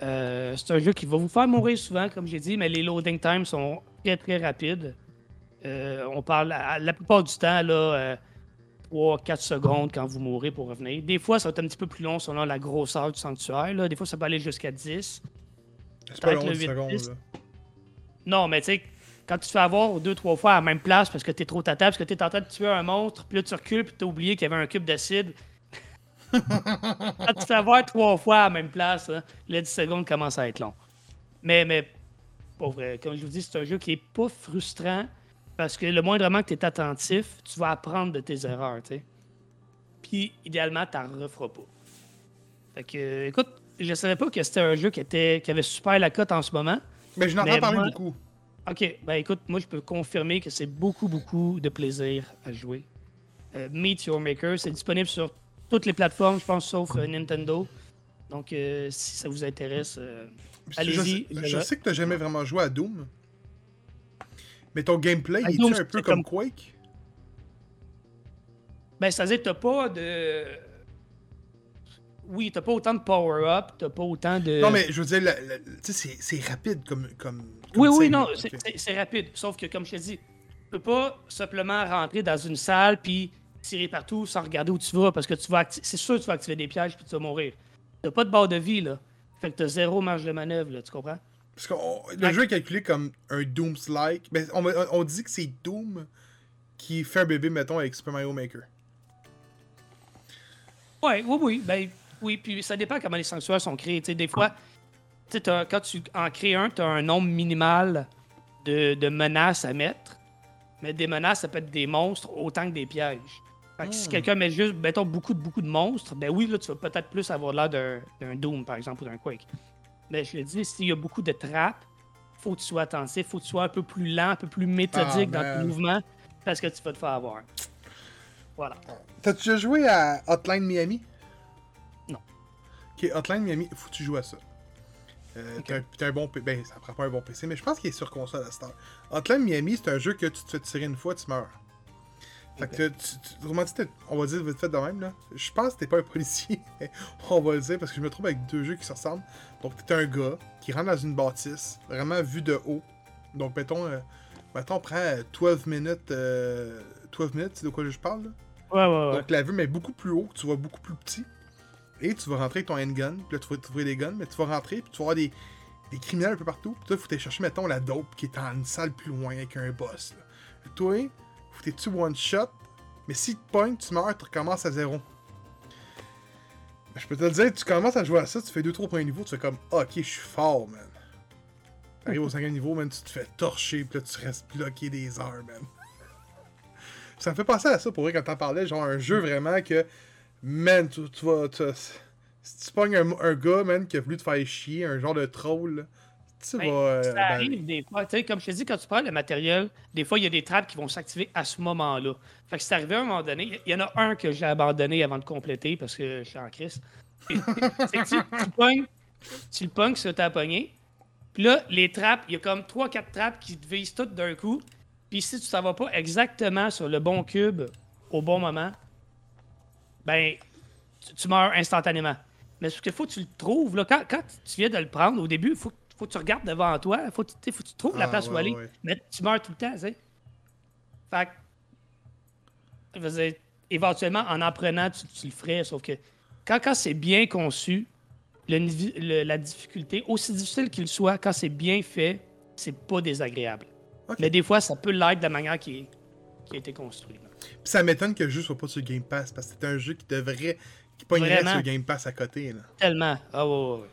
[SPEAKER 2] Euh, c'est un jeu qui va vous faire mourir souvent, comme j'ai dit, mais les loading times sont très très rapides. Euh, on parle à- la plupart du temps, là, 3-4 secondes quand vous mourrez pour revenir. Des fois, ça va être un petit peu plus long selon la grosseur du sanctuaire. là. Des fois, ça peut aller jusqu'à 10.
[SPEAKER 1] C'est pas long,
[SPEAKER 2] le
[SPEAKER 1] 10 secondes,
[SPEAKER 2] 8-10.
[SPEAKER 1] là.
[SPEAKER 2] Non, mais tu sais, quand tu te fais avoir deux, trois fois à la même place parce que t'es trop tata, parce que t'es en train de tuer un monstre, puis là tu recules, puis t'as oublié qu'il y avait un cube d'acide. quand tu te fais avoir trois fois à la même place, là, les 10 secondes commencent à être long. Mais, mais, pour vrai, comme je vous dis, c'est un jeu qui est pas frustrant parce que le moindrement que tu es attentif, tu vas apprendre de tes erreurs, tu sais. Puis, idéalement, tu n'en referas pas. Fait que, écoute, je savais pas que c'était un jeu qui, était, qui avait super la cote en ce moment.
[SPEAKER 1] Mais je n'entends parler
[SPEAKER 2] moi-
[SPEAKER 1] beaucoup.
[SPEAKER 2] Ok, ben écoute, moi je peux confirmer que c'est beaucoup, beaucoup de plaisir à jouer. Euh, Meet Your Maker, c'est disponible sur toutes les plateformes, je pense, sauf euh, Nintendo. Donc, euh, si ça vous intéresse, Allez-y,
[SPEAKER 1] je-
[SPEAKER 2] je-
[SPEAKER 1] je sais que tu n'as jamais vraiment joué à Doom. Mais ton gameplay,
[SPEAKER 2] À
[SPEAKER 1] il est un peu comme
[SPEAKER 2] comme-
[SPEAKER 1] Quake?
[SPEAKER 2] ben ça veut dire que t'as pas de. Oui, t'as pas autant de power-up, t'as pas autant de.
[SPEAKER 1] Non, mais je veux dire, tu sais, c'est- rapide comme. comme, comme
[SPEAKER 2] Oui, oui, non, c'est rapide. Sauf que, comme je te dis, tu peux pas simplement rentrer dans une salle puis tirer partout sans regarder où tu vas parce que tu vas c'est sûr que tu vas activer des pièges puis tu vas mourir. T'as pas de barre de vie, là. Fait que t'as zéro marge de manœuvre, là, tu comprends?
[SPEAKER 1] Parce que le jeu est calculé comme un Doom-like. Mais on, dit que c'est Doom qui fait un bébé, mettons, avec Super Mario Maker.
[SPEAKER 2] Ouais, oui, oui. Ben, oui, puis ça dépend comment les sanctuaires sont créés. Des fois, quand tu en crées un, tu as un nombre minimal de, de menaces à mettre. Mais des menaces, ça peut être des monstres autant que des pièges. Fait que si
[SPEAKER 1] Hmm.
[SPEAKER 2] quelqu'un met juste, mettons, beaucoup de, beaucoup de monstres, ben oui, là, tu vas peut-être plus avoir l'air d'un Doom, par exemple, ou d'un Quake. Mais je le dis, s'il y a beaucoup de trappes, faut que tu sois attentif, faut que tu sois un peu plus lent, un peu plus méthodique
[SPEAKER 1] Ah,
[SPEAKER 2] dans tes mouvements, parce que tu vas te faire avoir. Voilà.
[SPEAKER 1] T'as-tu déjà joué à Hotline Miami?
[SPEAKER 2] Non.
[SPEAKER 1] Ok, Hotline Miami, faut que tu joues à ça. Euh, t'as un- un bon Ben, ça prend pas un bon PC, mais je pense qu'il est sur console à cette heure. Hotline Miami, c'est un jeu que tu te fais tirer une fois, tu meurs. Fait que tu, tu- autrement dit, t'es- on va dire vite fait de même, là. Je pense que t'es pas un policier, mais on va le dire parce que je me trouve avec deux jeux qui se ressemblent. Donc, t'es un gars qui rentre dans une bâtisse, vraiment vu de haut. Donc, mettons, euh, mettons on prend euh, 12 minutes, euh, 12 minutes, c'est de quoi je parle, là?
[SPEAKER 2] Ouais, ouais, ouais.
[SPEAKER 1] Donc la vue, mais beaucoup plus haut, tu vois beaucoup plus petit. Et tu vas rentrer avec ton handgun, puis là tu vas trouver des guns, mais tu vas rentrer, puis tu vas avoir des, des criminels un peu partout. Puis toi, il faut aller chercher, mettons, la dope qui est en une salle plus loin avec un boss. Là. Toi, faut que tu one shot, mais si tu pognes, tu meurs, tu recommences à zéro. Je peux te le dire, tu commences à jouer à ça, tu fais 2-3 points de niveau, tu fais comme, Ah, ok, je suis fort, man. T'arrives au 5 niveau, man, tu te fais torcher, puis là tu restes bloqué des heures, man. Ça me fait penser à ça pour vrai quand t'en parlais, genre un jeu vraiment que, man, tu, tu vas. tu- si tu pognes un, un gars, man, qui a voulu te faire chier, un genre de troll, là, tu
[SPEAKER 2] Ben,
[SPEAKER 1] vas. euh,
[SPEAKER 2] Ça
[SPEAKER 1] ben,
[SPEAKER 2] arrive des fois. Tu sais, comme je te dis, quand tu prends le matériel, des fois, il y a des trappes qui vont s'activer à ce moment-là. Fait que c'est arrivé à un moment donné. Il y en a un que j'ai abandonné avant de compléter parce que je suis en crise. que tu, tu pognes, tu le pognes sur ta poignée. Puis là, les trappes, il y a comme 3-4 trappes qui te visent toutes d'un coup. Puis si tu t'en vas pas exactement sur le bon cube au bon moment, ben, tu, tu meurs instantanément. Mais ce qu'il faut que tu le trouves, là, quand, quand tu viens de le prendre, au début, il faut, faut que tu regardes devant toi, il faut, que tu- faut que tu trouves la
[SPEAKER 1] Ah,
[SPEAKER 2] place où aller.
[SPEAKER 1] ouais.
[SPEAKER 2] Mais tu meurs tout le temps, tu sais. Fait que, je veux dire, éventuellement, en en prenant, tu, tu le ferais, sauf que quand, quand c'est bien conçu, le nivi- le- la difficulté, aussi difficile qu'il soit, quand c'est bien fait, c'est pas désagréable. Mais des fois, ça peut l'être de la manière qui, est- qui a été construite.
[SPEAKER 1] Puis ça m'étonne que le jeu soit pas sur Game Pass, parce que c'est un jeu qui devrait. qui pognerait sur Game Pass à côté, là.
[SPEAKER 2] Tellement. Ah ouais, ouais, ouais.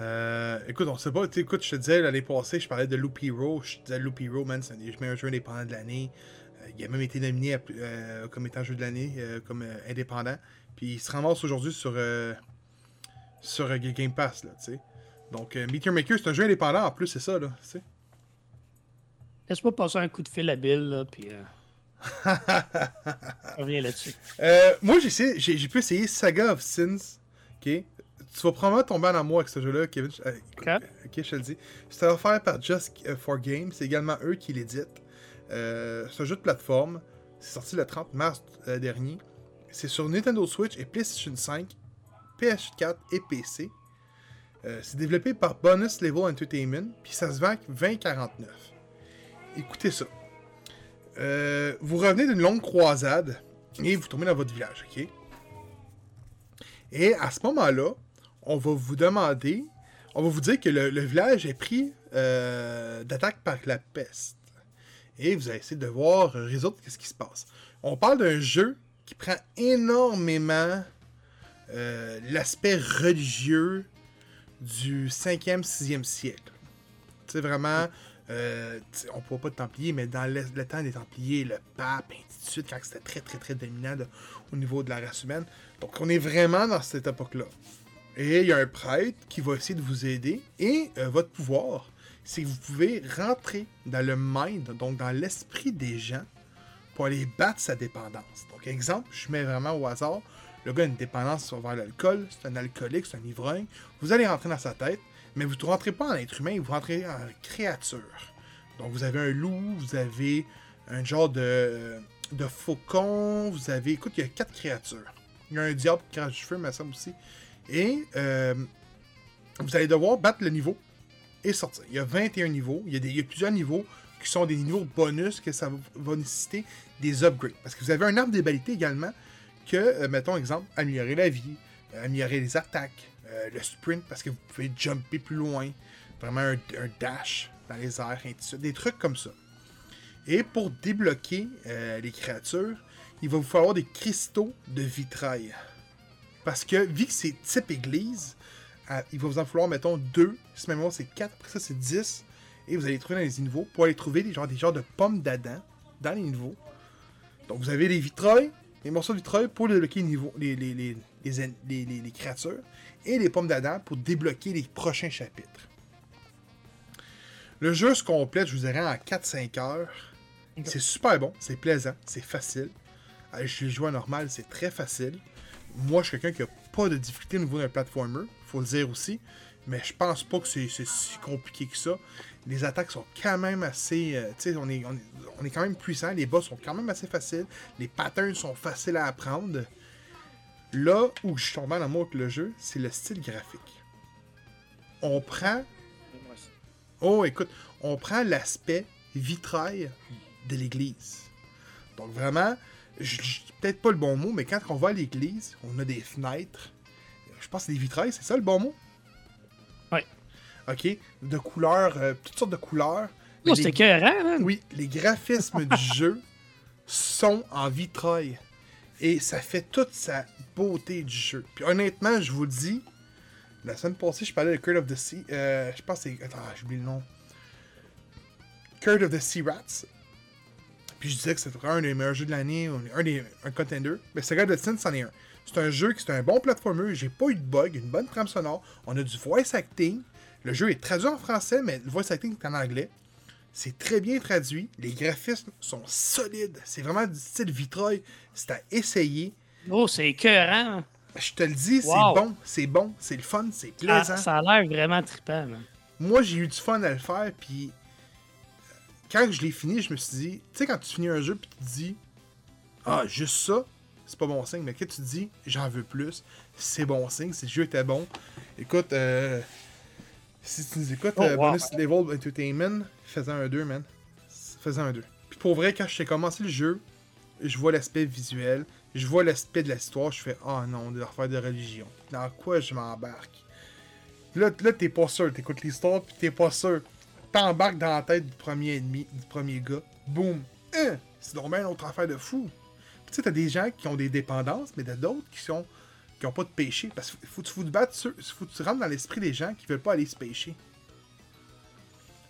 [SPEAKER 1] Euh, écoute, on sait pas. Écoute, je te disais l'année passée, je parlais de Loop Hero. Je te disais Loop Hero, man, c'est un jeux indépendants de l'année. Euh, il a même été nominé à- euh, comme étant jeu de l'année, comme indépendant. Puis il se ramasse aujourd'hui sur, sur Game Pass, là, tu sais. Donc, Meteor Maker, c'est un jeu indépendant en plus, c'est ça, là, tu sais.
[SPEAKER 2] Laisse-moi passer un coup de fil à Bill, là, puis. on revient là-dessus.
[SPEAKER 1] Moi, j'ai pu essayer Saga of Sins. Ok? Tu vas probablement tomber en amour avec ce jeu-là, Kevin. Euh, écoute,
[SPEAKER 2] Ok.
[SPEAKER 1] ok, je te le dis. C'est offert par Just euh, for Games. C'est également eux qui l'éditent. Euh, c'est un jeu de plateforme. C'est sorti le 30 mars euh, dernier. C'est sur Nintendo Switch et PlayStation 5, PS4 et PC. Euh, c'est développé par Bonus Level Entertainment. Puis ça se vend à 20,49. Écoutez ça. Euh, vous revenez d'une longue croisade et vous tombez dans votre village, ok? Et à ce moment-là, on va vous demander, on va vous dire que le, village est pris euh, d'attaque par la peste. Et vous allez essayer de voir euh, résoudre ce qui se passe. On parle d'un jeu qui prend énormément euh, l'aspect religieux du 5e, 6e siècle. C'est vraiment. on ne pas de Templiers, mais dans le, temps des Templiers, le pape, et ainsi de suite, quand c'était très, très, très dominant au niveau de la race humaine. Donc, on est vraiment dans cette époque-là. Et il y a un prêtre qui va essayer de vous aider. Et euh, votre pouvoir, c'est que vous pouvez rentrer dans le mind, donc dans l'esprit des gens, pour aller battre sa dépendance. Donc, exemple, je mets vraiment au hasard. Le gars a une dépendance envers l'alcool, c'est un alcoolique, c'est un ivrogne. Vous allez rentrer dans sa tête, mais vous ne rentrez pas en être humain, vous rentrez en créature. Donc, vous avez un loup, vous avez un genre de, faucon, vous avez. Écoute, il y a quatre créatures. Il y a un diable qui crache du feu, me semble aussi. Et euh, vous allez devoir battre le niveau et sortir. Il y a 21 niveaux. Il y a, il y a plusieurs niveaux qui sont des niveaux bonus que ça va nécessiter des upgrades. Parce que vous avez un arbre d'ébalité également que, euh, mettons exemple, améliorer la vie, euh, améliorer les attaques, le sprint parce que vous pouvez jumper plus loin, vraiment un, dash dans les airs, des trucs comme ça. Et pour débloquer les créatures, il va vous falloir des cristaux de vitrail. Parce que, vu que c'est type église, euh, il va vous en falloir, mettons, 2. Si ma mémoire, c'est 4. Après ça, c'est 10. Et vous allez les trouver dans les niveaux pour aller trouver des genres, des genres de pommes d'Adam dans les niveaux. Donc, vous avez les vitrails, les morceaux de vitrail pour débloquer les, niveaux, les, les, les, créatures. Et les pommes d'Adam pour débloquer les prochains chapitres. Le jeu se complète, je vous dirais, en 4-5 heures. C'est super bon, c'est plaisant, c'est facile. Euh, Je l'ai joué en normal, c'est très facile. Moi, je suis quelqu'un qui a pas de difficulté au niveau d'un platformer, faut le dire aussi. Mais je pense pas que c'est si compliqué que ça. Les attaques sont quand même assez. euh, tu sais, on est, on, est, on est quand même puissant. Les boss sont quand même assez faciles. Les patterns sont faciles à apprendre. Là où je suis tombé en amour avec le jeu, c'est le style graphique. On prend Oh, écoute, on prend l'aspect vitrail de l'église. Donc vraiment, peut-être pas le bon mot, mais quand on va à l'église, on a des fenêtres. Je pense que c'est des vitrails, c'est ça le bon mot?
[SPEAKER 2] Ouais.
[SPEAKER 1] Ok, de couleurs, euh, toutes sortes de couleurs.
[SPEAKER 2] Oh, écœurant, man.
[SPEAKER 1] oui, les graphismes du jeu sont en vitrail. Et ça fait toute sa beauté du jeu. Puis honnêtement, je vous le dis, la semaine passée, je parlais de Curse of the Sea. euh, je pense que c'est. Attends, j'ai oublié le nom. Curse of the Sea Rats. Puis je disais que c'était un des meilleurs jeux de l'année, un des un contender. Mais c'est de Sin, c'en est un. C'est un jeu qui c'est un bon platformer, j'ai pas eu de bug, une bonne trame sonore, on a du voice acting. Le jeu est traduit en français, mais le voice acting est en anglais. C'est très bien traduit. Les graphismes sont solides. C'est vraiment du style vitrail. C'est à essayer.
[SPEAKER 2] Oh, c'est écœurant.
[SPEAKER 1] Je te le dis,
[SPEAKER 2] Wow.
[SPEAKER 1] c'est bon, c'est bon, c'est le fun, c'est
[SPEAKER 2] Ça,
[SPEAKER 1] plaisant.
[SPEAKER 2] ça a l'air vraiment trippant, man.
[SPEAKER 1] Moi, j'ai eu du fun à le faire, puis quand je l'ai fini, je me suis dit, tu sais, quand tu finis un jeu, puis tu te dis, ah, juste ça, c'est pas bon signe, mais quand tu te dis, j'en veux plus, c'est bon signe, si le jeu était bon. Écoute, euh, si tu nous écoutes,
[SPEAKER 2] Oh,
[SPEAKER 1] euh,
[SPEAKER 2] wow.
[SPEAKER 1] Bonus Level Entertainment faisait un 2, man. Faisait un 2. Puis pour vrai, quand j'ai commencé le jeu, je vois l'aspect visuel, je vois l'aspect de l'histoire, je fais, ah non, des affaires de religion. Dans quoi je m'embarque? Là, là t'es pas sûr, t'écoutes l'histoire, puis t'es pas sûr. T'embarques dans la tête du premier ennemi, du premier gars. Boum! Hein! C'est bien une autre affaire de fou. Tu sais, t'as des gens qui ont des dépendances, mais t'as d'autres qui sont qui ont pas de péché. Parce qu'il faut que tu faut te battre sur- faut que tu rentres dans l'esprit des gens qui veulent pas aller se pécher.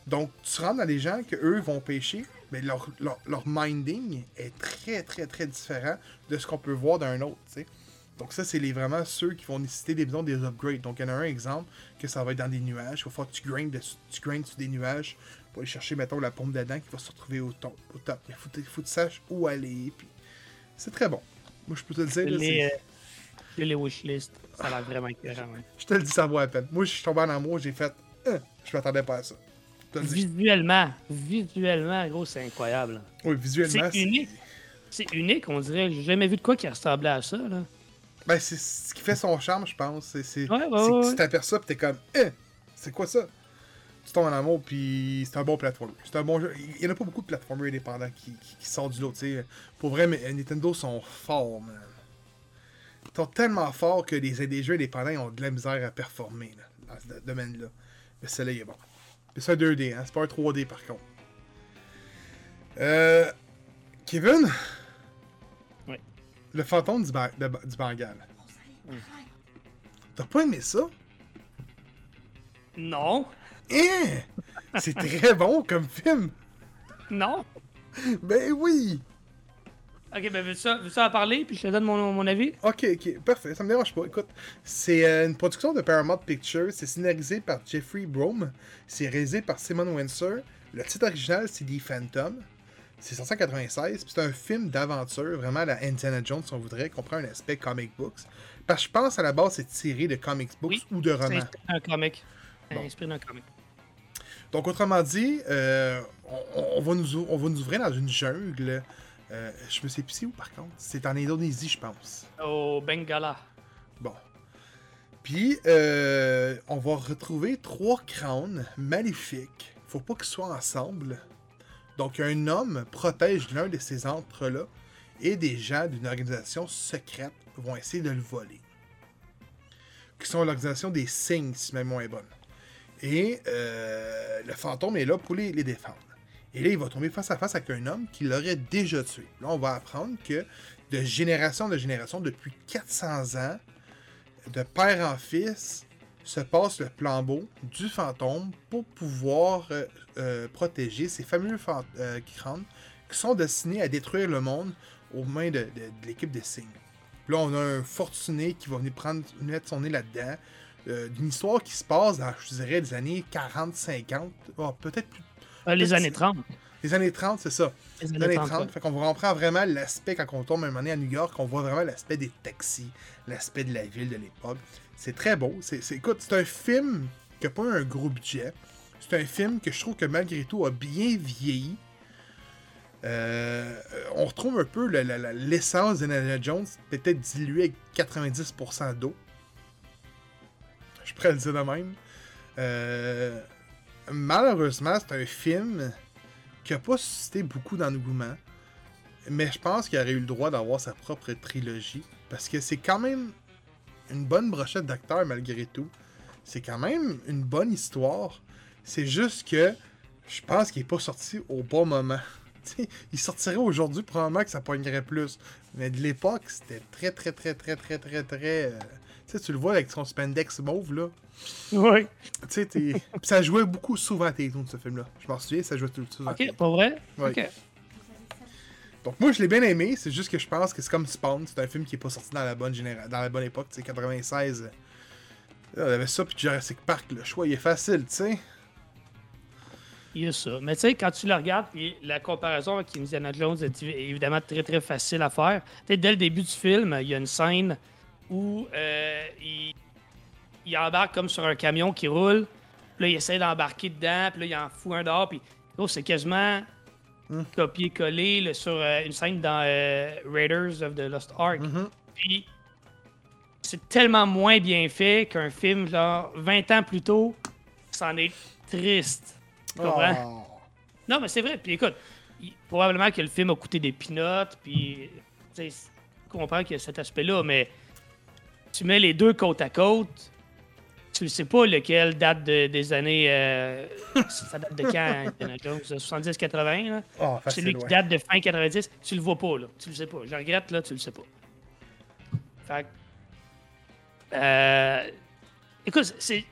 [SPEAKER 1] Donc, tu rentres dans les gens que eux vont pêcher, mais leur, leur, leur minding est très, très, très différent de ce qu'on peut voir d'un autre, tu sais. Donc ça, c'est les, vraiment ceux qui vont nécessiter des, disons, des upgrades. Donc il y en a un exemple que ça va être dans des nuages. Il va falloir que tu grindes, dessus- tu grindes sur des nuages pour aller chercher, mettons, la pompe d'Adam qui va se retrouver au top. Au top. Mais il faut, que- faut que tu saches où aller. Puis c'est très bon. Moi, je peux te le dire.
[SPEAKER 2] Les, euh, les wishlists. Ça a l'air vraiment écœurant.
[SPEAKER 1] Je te le dis, ça vaut la peine. Moi, je suis tombé en amour, j'ai fait... Hein, je m'attendais pas à ça.
[SPEAKER 2] Visuellement, visuellement, gros, c'est incroyable.
[SPEAKER 1] Oui, visuellement,
[SPEAKER 2] C'est unique. C'est unique, on dirait. J'ai jamais vu de quoi qui ressemblait à ça, là.
[SPEAKER 1] Ben, c'est ce qui fait son charme, je pense. C'est
[SPEAKER 2] Ouais, ouais,
[SPEAKER 1] que tu t'aperçois pis t'es comme, hein, c'est quoi ça? Tu tombes en amour, puis c'est un bon platformer. C'est un bon jeu. Il y en a pas beaucoup de platformers indépendants qui, qui, qui sortent du lot, tu sais. Pour vrai, mais euh, Nintendo sont forts, man. Ils sont tellement forts que les, les jeux indépendants ils ont de la misère à performer, là. dans ce domaine-là. Mais celui-là, il est bon. C'est un 2D, hein? c'est pas un 3D par contre. Euh, Kevin? Le fantôme du, ba- de- du Bengale. T'as pas aimé ça?
[SPEAKER 2] Non.
[SPEAKER 1] Hein? C'est très bon comme film.
[SPEAKER 2] Non.
[SPEAKER 1] Ben oui!
[SPEAKER 2] Ok, ben veux-tu ça, veux-tu en parler, puis je te donne mon, mon avis?
[SPEAKER 1] Ok, ok, parfait, ça me dérange pas. Écoute, c'est euh, une production de Paramount Pictures, c'est scénarisé par Jeffrey Brome, c'est réalisé par Simon Windsor. Le titre original, c'est The Phantom. C'est sorti en 96, puis c'est un film d'aventure, vraiment à la Indiana Jones, si on voudrait, qu'on prend un aspect comic books. Parce que je pense à la base, c'est tiré de comic books
[SPEAKER 2] Oui,
[SPEAKER 1] ou de
[SPEAKER 2] C'est
[SPEAKER 1] romans.
[SPEAKER 2] inspiré d'un comic. C'est
[SPEAKER 1] Bon.
[SPEAKER 2] inspiré d'un comic.
[SPEAKER 1] Donc, autrement dit, euh, on, on va nous, ou- on va nous ouvrir dans une jungle. Euh, je me sais plus c'est où, par contre. C'est en Indonésie, je pense.
[SPEAKER 2] Au Bengala.
[SPEAKER 1] Bon. Puis, euh, on va retrouver trois crânes maléfiques. Faut pas qu'ils soient ensemble. Donc, un homme protège l'un de ces antres-là et des gens d'une organisation secrète vont essayer de le voler. Qui sont l'organisation des signes, si ma mémoire est bonne. Et euh, le fantôme est là pour les, les défendre. Et là, il va tomber face à face avec un homme qui l'aurait déjà tué. Là, on va apprendre que de génération en génération, depuis 400 ans, de père en fils, se passe le flambeau du fantôme pour pouvoir euh, euh, protéger ces fameux euh, crânes qui sont destinés à détruire le monde aux mains de, de- de l'équipe des signes. Puis là, on a un fortuné qui va venir prendre, mettre son nez là-dedans. euh, d'une histoire qui se passe dans, je dirais, les années 40-50, oh, peut-être plus.
[SPEAKER 2] Les années
[SPEAKER 1] c'est-
[SPEAKER 2] 30.
[SPEAKER 1] Les années 30, c'est ça.
[SPEAKER 2] Les
[SPEAKER 1] Les
[SPEAKER 2] années
[SPEAKER 1] années
[SPEAKER 2] 30.
[SPEAKER 1] 30.
[SPEAKER 2] ouais.
[SPEAKER 1] Fait qu'on reprend vraiment l'aspect quand on tombe un moment donné à New York, on voit vraiment l'aspect des taxis, l'aspect de la ville de l'époque. C'est très beau. C'est, c'est- écoute, c'est un film qui n'a pas un gros budget. C'est un film que je trouve que malgré tout a bien vieilli. Euh, on retrouve un peu le- la- la- l'essence d'Indiana Jones, peut-être diluée avec 90% d'eau. Je pourrais le dire de même. Euh, malheureusement, c'est un film qui n'a pas suscité beaucoup d'engouement. Mais je pense qu'il aurait eu le droit d'avoir sa propre trilogie. Parce que c'est quand même une bonne brochette d'acteurs malgré tout. C'est quand même une bonne histoire. C'est juste que je pense qu'il n'est pas sorti au bon moment. Il sortirait aujourd'hui, probablement que ça pognerait plus. Mais de l'époque, c'était très, très, très, très, très, très, très. euh, Tu sais, tu le vois avec son spandex mauve, là.
[SPEAKER 2] Oui.
[SPEAKER 1] Tu sais, t'es- ça jouait beaucoup souvent à Télétoon, ce film-là. Je m'en souviens, ça jouait tout le temps.
[SPEAKER 2] Ok, pas vrai?
[SPEAKER 1] Ouais.
[SPEAKER 2] Ok.
[SPEAKER 1] Donc moi, je l'ai bien aimé, c'est juste que je pense que c'est comme Spawn, c'est un film qui est pas sorti dans la bonne généra- dans la bonne époque, tu sais, 96. Là, on avait ça, puis Jurassic Park, le choix, il est facile, tu sais.
[SPEAKER 2] Il y a ça. Mais tu sais, quand tu le regardes, puis la comparaison avec Indiana Jones est évi- évidemment très très facile à faire. Tu sais, dès le début du film, il y a une scène où euh, il, il embarque comme sur un camion qui roule. Puis là, il essaie d'embarquer dedans, puis là, il en fout un dehors, puis oh, c'est quasiment
[SPEAKER 1] Hmm.
[SPEAKER 2] copié-collé sur euh, une scène dans euh, Raiders of the Lost Ark.
[SPEAKER 1] Mhm.
[SPEAKER 2] Puis c'est tellement moins bien fait qu'un film, genre 20 ans plus tôt, c'en est triste. Tu comprends?
[SPEAKER 1] Oh.
[SPEAKER 2] Non, mais c'est vrai. Puis écoute, il- probablement que le film a coûté des pinottes, puis tu comprends qu'il y a cet aspect-là, mais tu mets les deux côte à côte, tu ne sais pas lequel date de- des années. euh, ça date de quand, Indiana Jones? 70-80, là?
[SPEAKER 1] Oh,
[SPEAKER 2] C'est
[SPEAKER 1] facile,
[SPEAKER 2] lui qui date de fin 90, tu le vois pas, là. Tu le sais pas. Je regrette, là, tu le sais pas. Fait que, euh, écoute, c'est.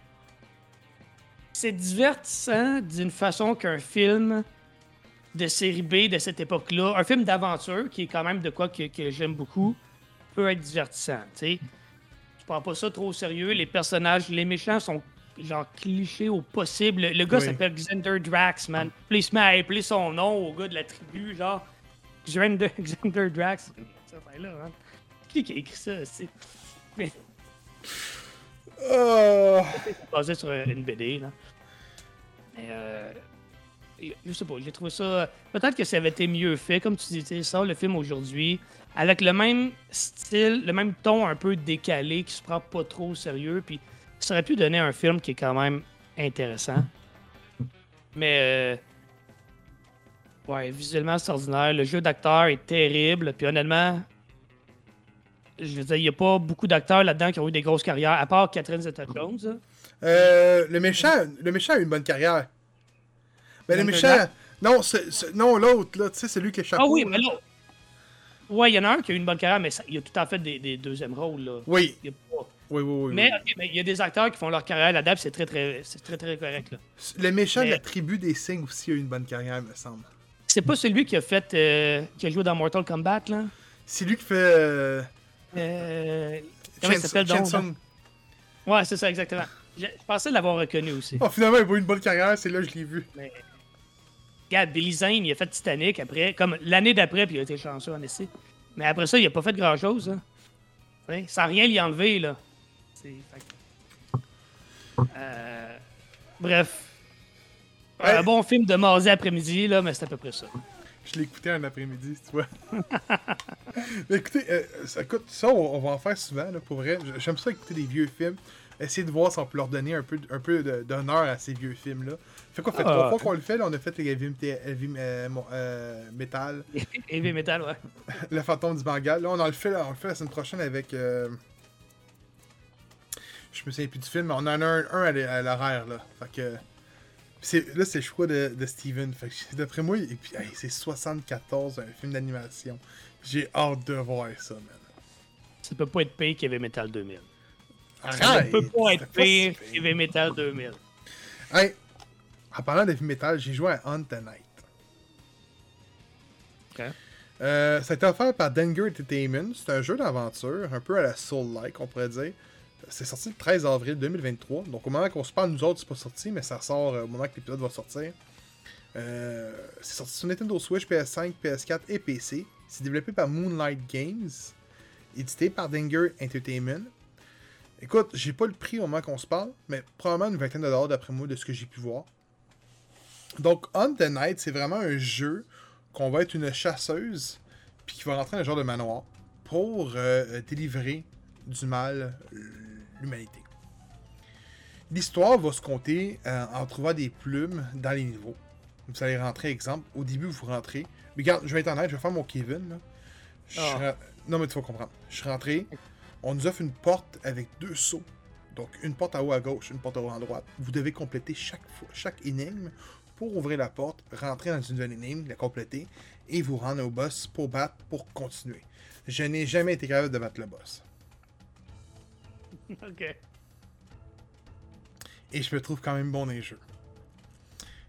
[SPEAKER 2] C'est divertissant d'une façon qu'un film de série B de cette époque-là, un film d'aventure qui est quand même de quoi que, que j'aime beaucoup, peut être divertissant, tu sais. Je prends pas ça trop au sérieux. Les personnages, les méchants sont genre clichés au possible. Le, gars
[SPEAKER 1] Oui.
[SPEAKER 2] s'appelle Xander Drax, man. Puis il se met à appeler son nom au gars de la tribu, genre Xander, Xander Drax. Ça fait là, hein. Qui qui a écrit ça? C'est mais
[SPEAKER 1] Oh.
[SPEAKER 2] c'est basé sur une BD, là. Mais euh, je sais pas, j'ai trouvé ça. Peut-être que ça avait été mieux fait, comme tu disais, ça, le film aujourd'hui, avec le même style, le même ton un peu décalé, qui se prend pas trop au sérieux, puis ça aurait pu donner un film qui est quand même intéressant. Mais euh, ouais, visuellement c'est ordinaire. Le jeu d'acteur est terrible, puis honnêtement, je veux dire, il n'y a pas beaucoup d'acteurs là-dedans qui ont eu des grosses carrières, à part Catherine Zeta-Jones.
[SPEAKER 1] Euh, le méchant, le méchant a eu une bonne carrière. Mais le
[SPEAKER 2] Dunker
[SPEAKER 1] méchant, non, non l'autre là, tu sais, celui qui est chapeau.
[SPEAKER 2] Ah oui, mais là. Ouais, il y en a un qui a eu une bonne carrière, mais ça- il a tout en fait des, des deuxièmes rôles. Là.
[SPEAKER 1] Oui,
[SPEAKER 2] Il y a pas-
[SPEAKER 1] oui, oui, oui.
[SPEAKER 2] Mais,
[SPEAKER 1] oui.
[SPEAKER 2] il y a des acteurs qui font leur carrière puis c'est très, très, c'est très, très correct. Là.
[SPEAKER 1] Le méchant de la tribu des signes aussi a eu une bonne carrière, me semble.
[SPEAKER 2] C'est pas celui qui a fait. euh, qui a joué dans Mortal Kombat, là?
[SPEAKER 1] C'est lui qui fait. Euh...
[SPEAKER 2] Euh, comment il s'appelle donc? Ouais, c'est ça, exactement. Je, je pensais l'avoir reconnu aussi.
[SPEAKER 1] Oh, finalement, il a eu une bonne carrière, c'est là que je l'ai vu.
[SPEAKER 2] Mais. Regarde, Billy Zane, il a fait Titanic après, comme l'année d'après, puis il a été chanceux en essai. Mais après ça, il a pas fait grand chose. Hein. Ouais, sans rien lui enlever, là. C'est. Euh, Bref.
[SPEAKER 1] Ouais.
[SPEAKER 2] Un bon film de mardi après-midi, là, mais c'est à peu près ça.
[SPEAKER 1] Je l'ai écouté un après-midi, tu vois. Mais écoutez, euh, ça, écoute, ça, on, va en faire souvent, là, pour vrai. J'aime ça écouter des vieux films. Essayer de voir si on peut leur donner un peu, un peu de- d'honneur à ces vieux films-là. Fait quoi, fait
[SPEAKER 2] Ah.
[SPEAKER 1] trois fois qu'on le fait, là, on a fait les Heavy, heavy euh, euh, Metal,
[SPEAKER 2] Heavy Metal, ouais.
[SPEAKER 1] Le Fantôme du Bengale. Là, on en le fait, là, on le fait la semaine prochaine avec... euh, Je me souviens plus du film, mais on en a un, un à l'horaire, là. Fait que... c'est- Là, c'est le choix de, de Steven. Fait que d'après moi, et puis, hey, c'est 74, un film d'animation. J'ai hâte de voir ça, man.
[SPEAKER 2] Ça peut pas être pire qu'Heavy Metal 2000. Ça
[SPEAKER 1] Arrête!
[SPEAKER 2] ne peut pas être pire qu'Heavy Metal 2000.
[SPEAKER 1] Hey, en parlant de metal, j'ai joué à Hunt the Night. Euh, ça a été offert par Danger Entertainment. C'est un jeu d'aventure, un peu à la Soul-like, on pourrait dire. C'est sorti le 13 avril 2023. Donc, au moment qu'on se parle, nous autres, c'est pas sorti, mais ça sort euh, au moment que l'épisode va sortir. Euh, c'est sorti sur Nintendo Switch, PS5, PS4 et PC. C'est développé par Moonlight Games, édité par Danger Entertainment. Écoute, j'ai pas le prix au moment qu'on se parle, mais probablement une vingtaine de dollars d'après moi de ce que j'ai pu voir. Donc, On the Night, c'est vraiment un jeu qu'on va être une chasseuse, puis qui va rentrer dans un genre de manoir pour euh, délivrer du mal euh, l'humanité. L'histoire va se compter euh, en trouvant des plumes dans les niveaux. Vous allez rentrer, exemple, au début, vous rentrez. Mais regarde, je vais être honnête, je vais faire mon Kevin. Là. Je suis
[SPEAKER 2] Ah.
[SPEAKER 1] Non, mais tu vas comprendre. Je suis rentré, on nous offre une porte avec deux sauts. Donc, une porte en haut à gauche, une porte en haut à droite. Vous devez compléter chaque, fois, chaque énigme pour ouvrir la porte, rentrer dans une nouvelle énigme, la compléter et vous rendre au boss pour battre, pour continuer. Je n'ai jamais été capable de battre le boss.
[SPEAKER 2] ok.
[SPEAKER 1] Et je me trouve quand même bon dans les jeux.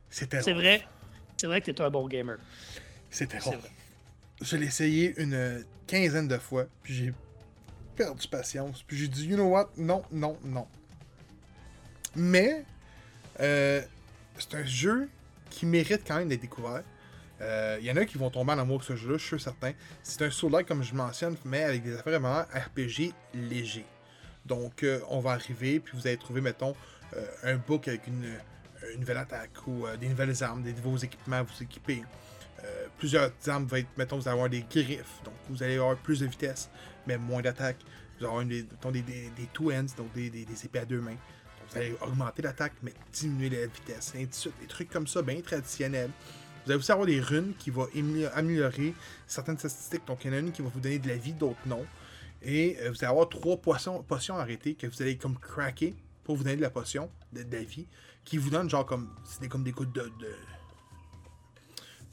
[SPEAKER 1] C'était
[SPEAKER 2] C'est vrai. C'est vrai que t'es un bon gamer.
[SPEAKER 1] C'était
[SPEAKER 2] vrai.
[SPEAKER 1] Je l'ai essayé une quinzaine de fois, puis j'ai perdu patience. Puis j'ai dit, you know what? Non, non, non. Mais, euh, c'est un jeu qui mérite quand même d'être découvert. Euh, Il y en a qui vont tomber en amour avec ce jeu-là, je suis certain. C'est un soul comme je mentionne, mais avec des affaires vraiment RPG légers. Donc, euh, on va arriver, puis vous allez trouver, mettons, euh, un book avec une, nouvelle attaque ou euh, des nouvelles armes, des nouveaux équipements à vous équiper. Euh, plusieurs armes vont être, mettons, vous allez avoir des griffes, donc vous allez avoir plus de vitesse, mais moins d'attaque. Vous allez avoir mettons, des, des, des two hands, donc des, des épées à deux mains. Vous allez augmenter l'attaque, mais diminuer la vitesse, ainsi de suite. Des trucs comme ça, bien traditionnels. Vous allez aussi avoir des runes qui vont améliorer certaines statistiques. Donc, il y en a une qui va vous donner de la vie, d'autres non. Et euh, vous allez avoir trois potions, arrêtées que vous allez comme craquer pour vous donner de la potion, de, la vie, qui vous donne genre comme, c'est comme des gouttes de,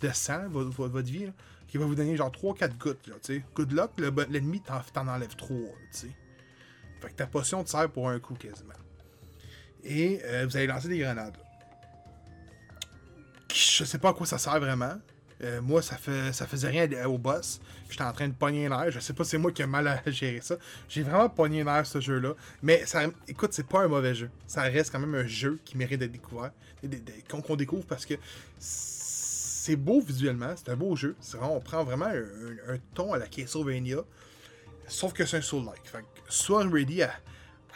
[SPEAKER 1] de, sang, vo- vo- votre vie, là, qui va vous donner genre 3-4 gouttes, tu sais. Good luck, l'ennemi t'en, t'en enlève 3, tu sais. Fait que ta potion te sert pour un coup quasiment. Et euh, vous allez lancer des grenades. Je sais pas à quoi ça sert vraiment. Euh, moi, ça, fait, ça faisait rien au boss. J'étais en train de pogner un air. Je sais pas si c'est moi qui ai mal à gérer ça. J'ai vraiment pogné un air ce jeu-là. Mais ça, écoute, c'est pas un mauvais jeu. Ça reste quand même un jeu qui mérite d'être découvert. Qu'on découvre parce que c'est beau visuellement. C'est un beau jeu. Vraiment- on prend vraiment un, ton à la Castlevania. Sauf que c'est un soul-like. Sois ready à,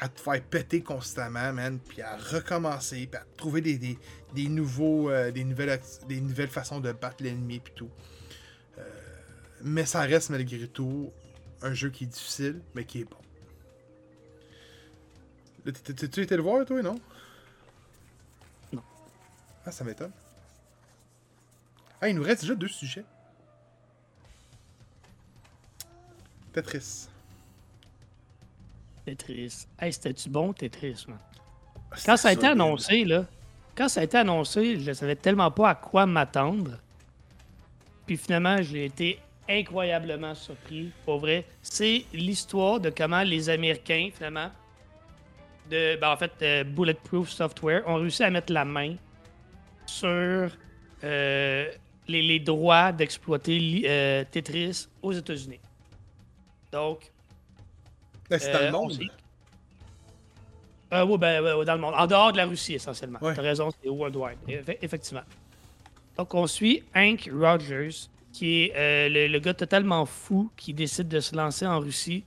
[SPEAKER 1] à te faire péter constamment, man, puis à recommencer, puis à trouver des, des, des nouveaux, euh, des, nouvelles, des nouvelles façons de battre l'ennemi, puis tout. Euh, mais ça reste malgré tout un jeu qui est difficile, mais qui est bon. Là, Tu été le voir, toi, non?
[SPEAKER 2] Non.
[SPEAKER 1] Ah, ça m'étonne. Ah, il nous reste déjà deux sujets. Tetris.
[SPEAKER 2] Tetris. Hey, c'était-tu bon, Tetris, man? Quand ça a été annoncé, là, quand ça a été annoncé, je savais tellement pas à quoi m'attendre. Puis finalement, j'ai été incroyablement surpris. Pour vrai, c'est l'histoire de comment les Américains, finalement, de, ben, en fait, euh, Bulletproof Software, ont réussi à mettre la main sur euh, les, droits d'exploiter euh, Tetris aux États-Unis. Donc.
[SPEAKER 1] Ben, c'est dans le monde.
[SPEAKER 2] oui, ben, dans le monde. En dehors de la Russie, essentiellement. Tu as raison, c'est worldwide. Effectivement. Donc, on suit Hank Rogers, qui est le, gars totalement fou qui décide de se lancer en Russie,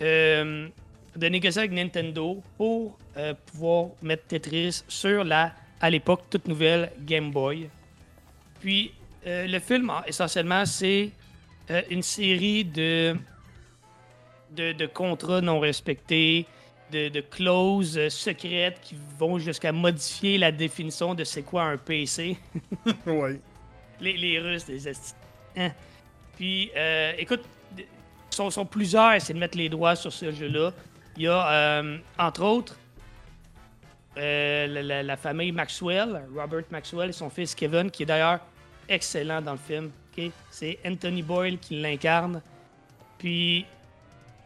[SPEAKER 2] de négocier avec Nintendo pour pouvoir mettre Tetris sur la à l'époque toute nouvelle Game Boy. Puis euh, le film, essentiellement, c'est euh, une série de, de, contrats non respectés, de, de clauses euh, secrètes qui vont jusqu'à modifier la définition de c'est quoi un PC.
[SPEAKER 1] oui.
[SPEAKER 2] Les, les Russes, les hein? Puis, écoute, sont, sont plusieurs à essayer de mettre les doigts sur ce jeu-là. Il y a, entre autres, euh, la, famille Maxwell, Robert Maxwell et son fils Kevin, qui est d'ailleurs excellent dans le film. C'est Anthony Boyle qui l'incarne. Puis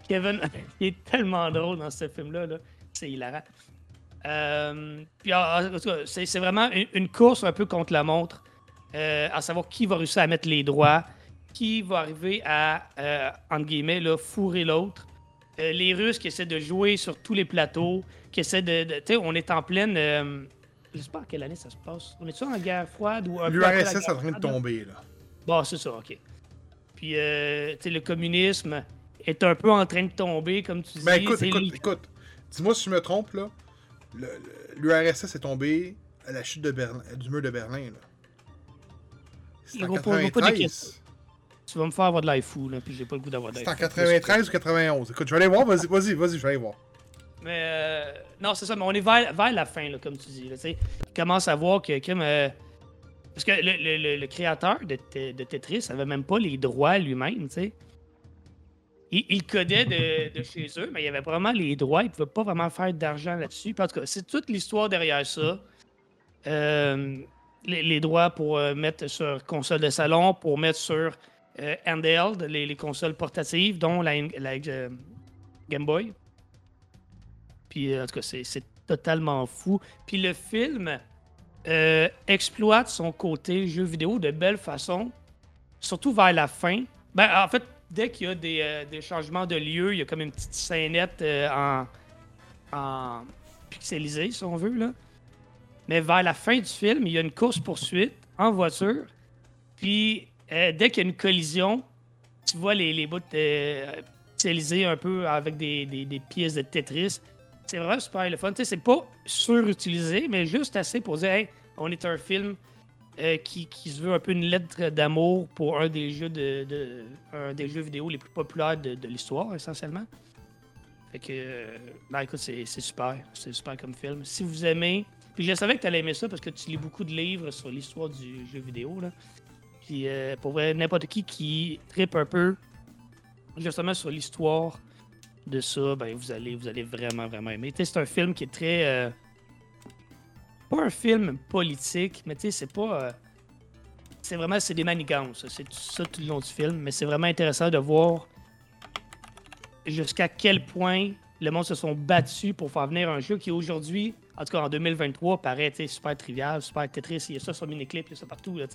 [SPEAKER 2] Kevin, il est tellement drôle dans ce film-là. c'est hilarant. Euh, puis c'est vraiment une, course un peu contre la montre, euh, à savoir qui va réussir à mettre les droits, qui va arriver à, entre guillemets, là, fourrer l'autre. les Russes qui essaient de jouer sur tous les plateaux, qui essaie de. tu sais, on est en pleine. Euh, je sais pas à quelle année ça se passe? On est-tu en guerre froide ou.
[SPEAKER 1] L'URSS est en train de tomber, là.
[SPEAKER 2] Bon, c'est ça, ok. Puis, euh, tu sais, le communisme est un peu en train de tomber, comme tu dis.
[SPEAKER 1] Ben écoute, écoute, écoute. Dis-moi si je me trompe, là. L'URSS est tombé à la chute de Berlin, du mur de Berlin, là.
[SPEAKER 2] C'est en 93. Tu vas me faire avoir de l'air fou, là, puis j'ai pas le goût d'avoir de
[SPEAKER 1] C'est en 93 ou 91. Écoute, je vais aller voir, vas-y, vas-y, vas-y, je vais aller voir.
[SPEAKER 2] Mais euh, non, c'est ça, mais on est vers, vers la fin, là, comme tu dis. Là, il commence à voir que. Euh, parce que le, le, créateur de, de, Tetris avait même pas les droits lui-même, tu sais. Il, il, codait de, chez eux, mais il avait vraiment les droits. Il pouvait pas vraiment faire d'argent là-dessus. En tout cas, c'est toute l'histoire derrière ça. Euh, les, droits pour mettre sur console de salon, pour mettre sur handheld, les, les, consoles portatives, dont la, la Game Boy. Puis euh, en tout cas, c'est totalement fou. Puis le film euh, exploite son côté jeu vidéo de belle façon, surtout vers la fin. Ben, en fait, dès qu'il y a des, euh, changements de lieu, il y a comme une petite scénette en, en pixelisé, si on veut. Là. Mais vers la fin du film, il y a une course-poursuite en voiture. Puis, dès qu'il y a une collision, tu vois les, les bouts pixelisés un peu avec des, des pièces de Tetris. C'est vraiment super le fun. c'est pas surutilisé, mais juste assez pour dire, hey, on est un film euh, qui, se veut un peu une lettre d'amour pour un des jeux de, un des jeux vidéo les plus populaires de, l'histoire, essentiellement. Fait que, ben écoute, c'est super. C'est super comme film. Si vous aimez. Puis je savais que tu allais aimer ça parce que tu lis beaucoup de livres sur l'histoire du jeu vidéo. Là. Puis euh, pour vrai, n'importe qui qui tripe un peu justement sur l'histoire de ça, ben, vous, allez, vous allez vraiment, vraiment aimer. C'est un film qui est très. Euh, pas un film politique, mais c'est pas. Euh, c'est vraiment c'est des manigances. C'est ça tout le long du film, mais c'est vraiment intéressant de voir jusqu'à quel point le monde se sont battus pour faire venir un jeu qui aujourd'hui, en tout cas en 2023, paraît super trivial, super Tetris. Il y a ça sur Miniclip, il y a ça partout. Là,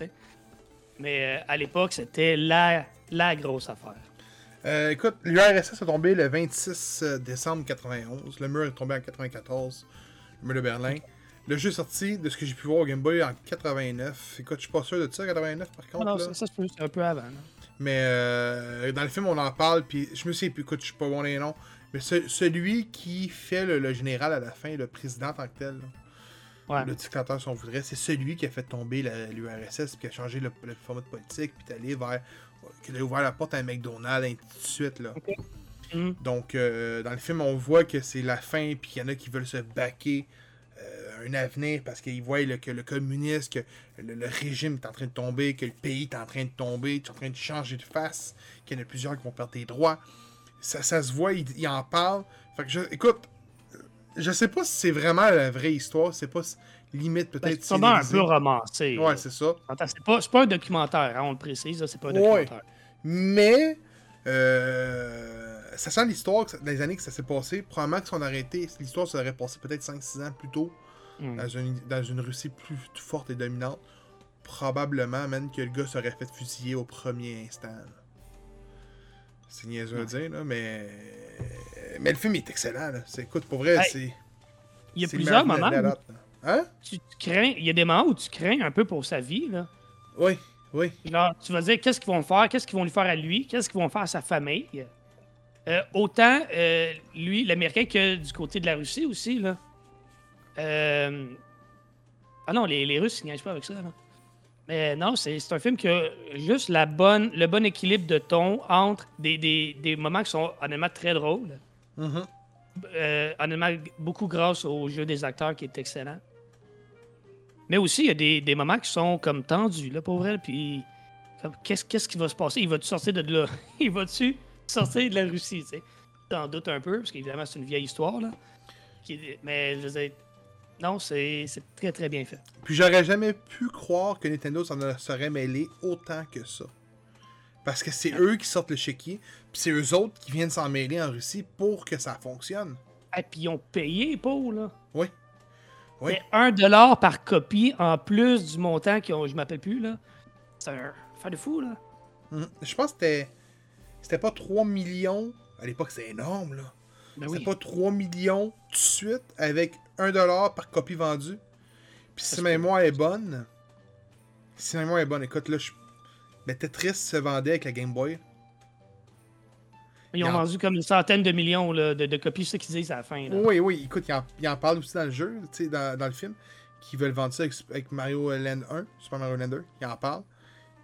[SPEAKER 2] mais euh, à l'époque, c'était la, la grosse affaire.
[SPEAKER 1] Euh, écoute, l'URSS est tombé le 26 euh, décembre 91. Le mur est tombé en 94. Le mur de Berlin. Le jeu est sorti, de ce que j'ai pu voir au Game Boy, en 89. Écoute, je suis pas sûr de ça, 89 par contre.
[SPEAKER 2] Non, ça, ça c'est un peu avant.
[SPEAKER 1] Mais euh, dans le film, on en parle, puis je me sais plus, écoute, je suis pas bon les noms. Mais celui qui fait le, général à la fin, le président en tant que tel, le dictateur si on voudrait, c'est celui qui a fait tomber l'URSS, puis qui a changé le, format de politique, puis allé vers qu'il a ouvert la porte à un McDonald's, et ainsi de suite. Là. Mm. Donc, euh, dans le film, on voit que c'est la fin, puis qu'il y en a qui veulent se baquer un avenir parce qu'ils voient que le communisme, que le, régime est en train de tomber, que le pays est en train de tomber, est en train de changer de face, qu'il y en a plusieurs qui vont perdre des droits. Ça, ça se voit, il, en parle. Fait que je, écoute, Je sais pas si c'est vraiment la vraie histoire, c'est pas limite
[SPEAKER 2] Ben,
[SPEAKER 1] peut-être.
[SPEAKER 2] c'est un peu romancé.
[SPEAKER 1] Ouais, c'est ça.
[SPEAKER 2] C'est pas, pas un documentaire, hein, on le précise, c'est pas un
[SPEAKER 1] Ouais.
[SPEAKER 2] documentaire.
[SPEAKER 1] Mais, euh, l'histoire, ça- dans les années que ça s'est passé, probablement que si on arrêté, l'histoire serait passée peut-être 5-6 ans plus tôt,
[SPEAKER 2] Hmm.
[SPEAKER 1] dans, une, dans une Russie plus, forte et dominante. Probablement, même que le gars serait fait fusiller au premier instant. C'est niaiseux à dire, là, mais. Mais le film est excellent, là. C'est, écoute, pour vrai,
[SPEAKER 2] Hey,
[SPEAKER 1] c'est.
[SPEAKER 2] Il y a plusieurs moments où.
[SPEAKER 1] Hein?
[SPEAKER 2] tu tu crains, il y a des moments où tu crains un peu pour sa vie, là.
[SPEAKER 1] Oui, oui.
[SPEAKER 2] Genre, tu vas dire qu'est-ce qu'ils vont faire, qu'est-ce qu'ils vont lui faire à lui, qu'est-ce qu'ils vont faire à sa famille? Euh, autant euh, lui, l'Américain, que du côté de la Russie aussi, là. Euh, Ah non, les, les Russes, ils niaisent pas avec ça, là. Mais non, c'est un film qui a juste la bonne, le bon équilibre de ton entre des, des, des moments qui sont honnêtement très drôles.
[SPEAKER 1] Mhm.
[SPEAKER 2] Euh, honnêtement, beaucoup grâce au jeu des acteurs qui est excellent. Mais aussi, il y a des, des moments qui sont comme tendus, là, pour vrai. Puis, qu'est-ce qui va se passer? Il va-tu sortir de là? Il va-tu sortir de la Russie, tu sais? T'en doutes un peu, parce qu'évidemment, c'est une vieille histoire, là. Qui- mais, je veux dire, non, c'est très, très bien fait.
[SPEAKER 1] Puis j'aurais jamais pu croire que Nintendo s'en serait mêlé autant que ça. Parce que c'est eux qui sortent le chéquier, puis c'est eux autres qui viennent s'en mêler en Russie pour que ça fonctionne.
[SPEAKER 2] Et puis, ils ont payé pour, là.
[SPEAKER 1] Oui. Oui.
[SPEAKER 2] C'est un dollar par copie, en plus du montant qu'ils ont, je m'appelle plus, là. C'est un faire de fou, là.
[SPEAKER 1] Mhm. Je pense que c'était. C'était pas 3 millions. À l'époque, c'est énorme, là.
[SPEAKER 2] Ben
[SPEAKER 1] C'était
[SPEAKER 2] oui.
[SPEAKER 1] pas 3 millions tout de suite avec 1$ par copie vendue. Puis si ma mémoire est bonne. Si ma mémoire est bonne, écoute, là, je. Mais Tetris se vendait avec la Game Boy.
[SPEAKER 2] Ils ont
[SPEAKER 1] Il en-
[SPEAKER 2] vendu comme une centaine de millions là, de, de copies, c'est ce qu'ils disent à la fin. Là.
[SPEAKER 1] Oui, oui, écoute, il en, il en parle aussi dans le jeu, dans, dans le film, qu'ils veulent vendre ça avec, avec Mario Land 1, Super Mario Land 2, il en parle.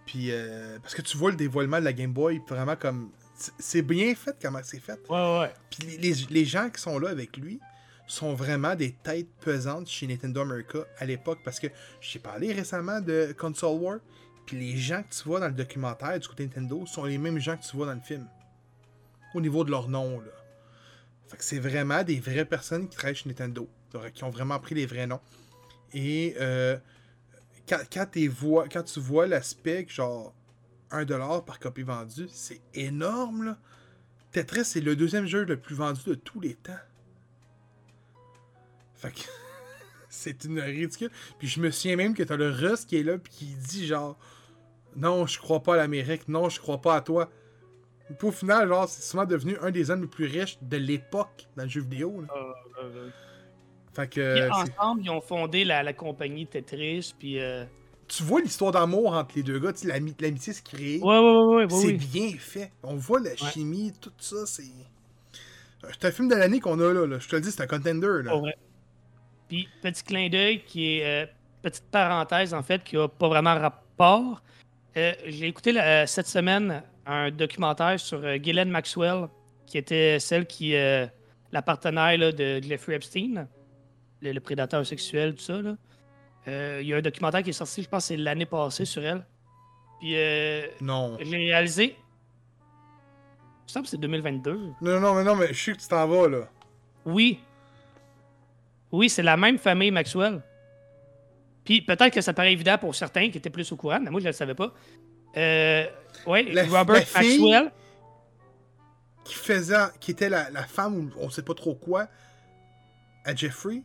[SPEAKER 1] Puis, euh, parce que tu vois le dévoilement de la Game Boy, vraiment comme. c'est- bien fait comment c'est fait.
[SPEAKER 2] Ouais, ouais.
[SPEAKER 1] Puis les- les gens qui sont là avec lui sont vraiment des têtes pesantes chez Nintendo America à l'époque, parce que j'ai parlé récemment de Console War, puis les gens que tu vois dans le documentaire du côté Nintendo sont les mêmes gens que tu vois dans le film. Au niveau de leur nom, là. Fait que c'est vraiment des vraies personnes qui travaillent chez Nintendo, qui ont vraiment pris les vrais noms. Et euh, quand, vois- quand tu vois l'aspect genre 1$ par copie vendue, c'est énorme là. Tetris c'est le deuxième jeu le plus vendu de tous les temps. Fait que c'est une ridicule. Puis je me souviens même que t'as le Russ qui est là puis qui dit genre non je crois pas à l'Amérique, non je crois pas à toi. Puis au final genre c'est souvent devenu un des hommes les plus riches de l'époque dans le jeu vidéo. là.
[SPEAKER 2] Euh, euh,
[SPEAKER 1] Fait que
[SPEAKER 2] puis ensemble, ils ont fondé la, la compagnie Tetris. Puis. Euh...
[SPEAKER 1] tu vois l'histoire d'amour entre les deux gars, tu sais, l'ami- l'amitié se crée.
[SPEAKER 2] Ouais, ouais, ouais, ouais, ouais,
[SPEAKER 1] c'est
[SPEAKER 2] oui.
[SPEAKER 1] bien fait. On voit la chimie, tout ça, c'est. Euh, C'est un film de l'année qu'on a là, là. Je te le dis, c'est un contender. Là.
[SPEAKER 2] Vrai. Puis, petit clin d'œil qui est. euh, petite parenthèse, en fait, qui a pas vraiment rapport. Euh, J'ai écouté la- cette semaine un documentaire sur euh, Ghislaine Maxwell, qui était celle qui. euh, la partenaire là, de Jeffrey Epstein, le, le prédateur sexuel, tout ça. là. Euh, Il y a un documentaire qui est sorti, je pense, c'est l'année passée sur elle. Puis, euh,
[SPEAKER 1] Non.
[SPEAKER 2] j'ai réalisé. Je pense que c'est 2022.
[SPEAKER 1] Non, non, non, mais non, mais je sais que tu t'en vas, là.
[SPEAKER 2] Oui. Oui, c'est la même famille Maxwell. Puis peut-être que ça paraît évident pour certains qui étaient plus au courant, mais moi je ne le savais pas. Euh, oui, Robert Maxwell.
[SPEAKER 1] Qui faisait. Qui était la, la femme ou on sait pas trop quoi à Jeffrey.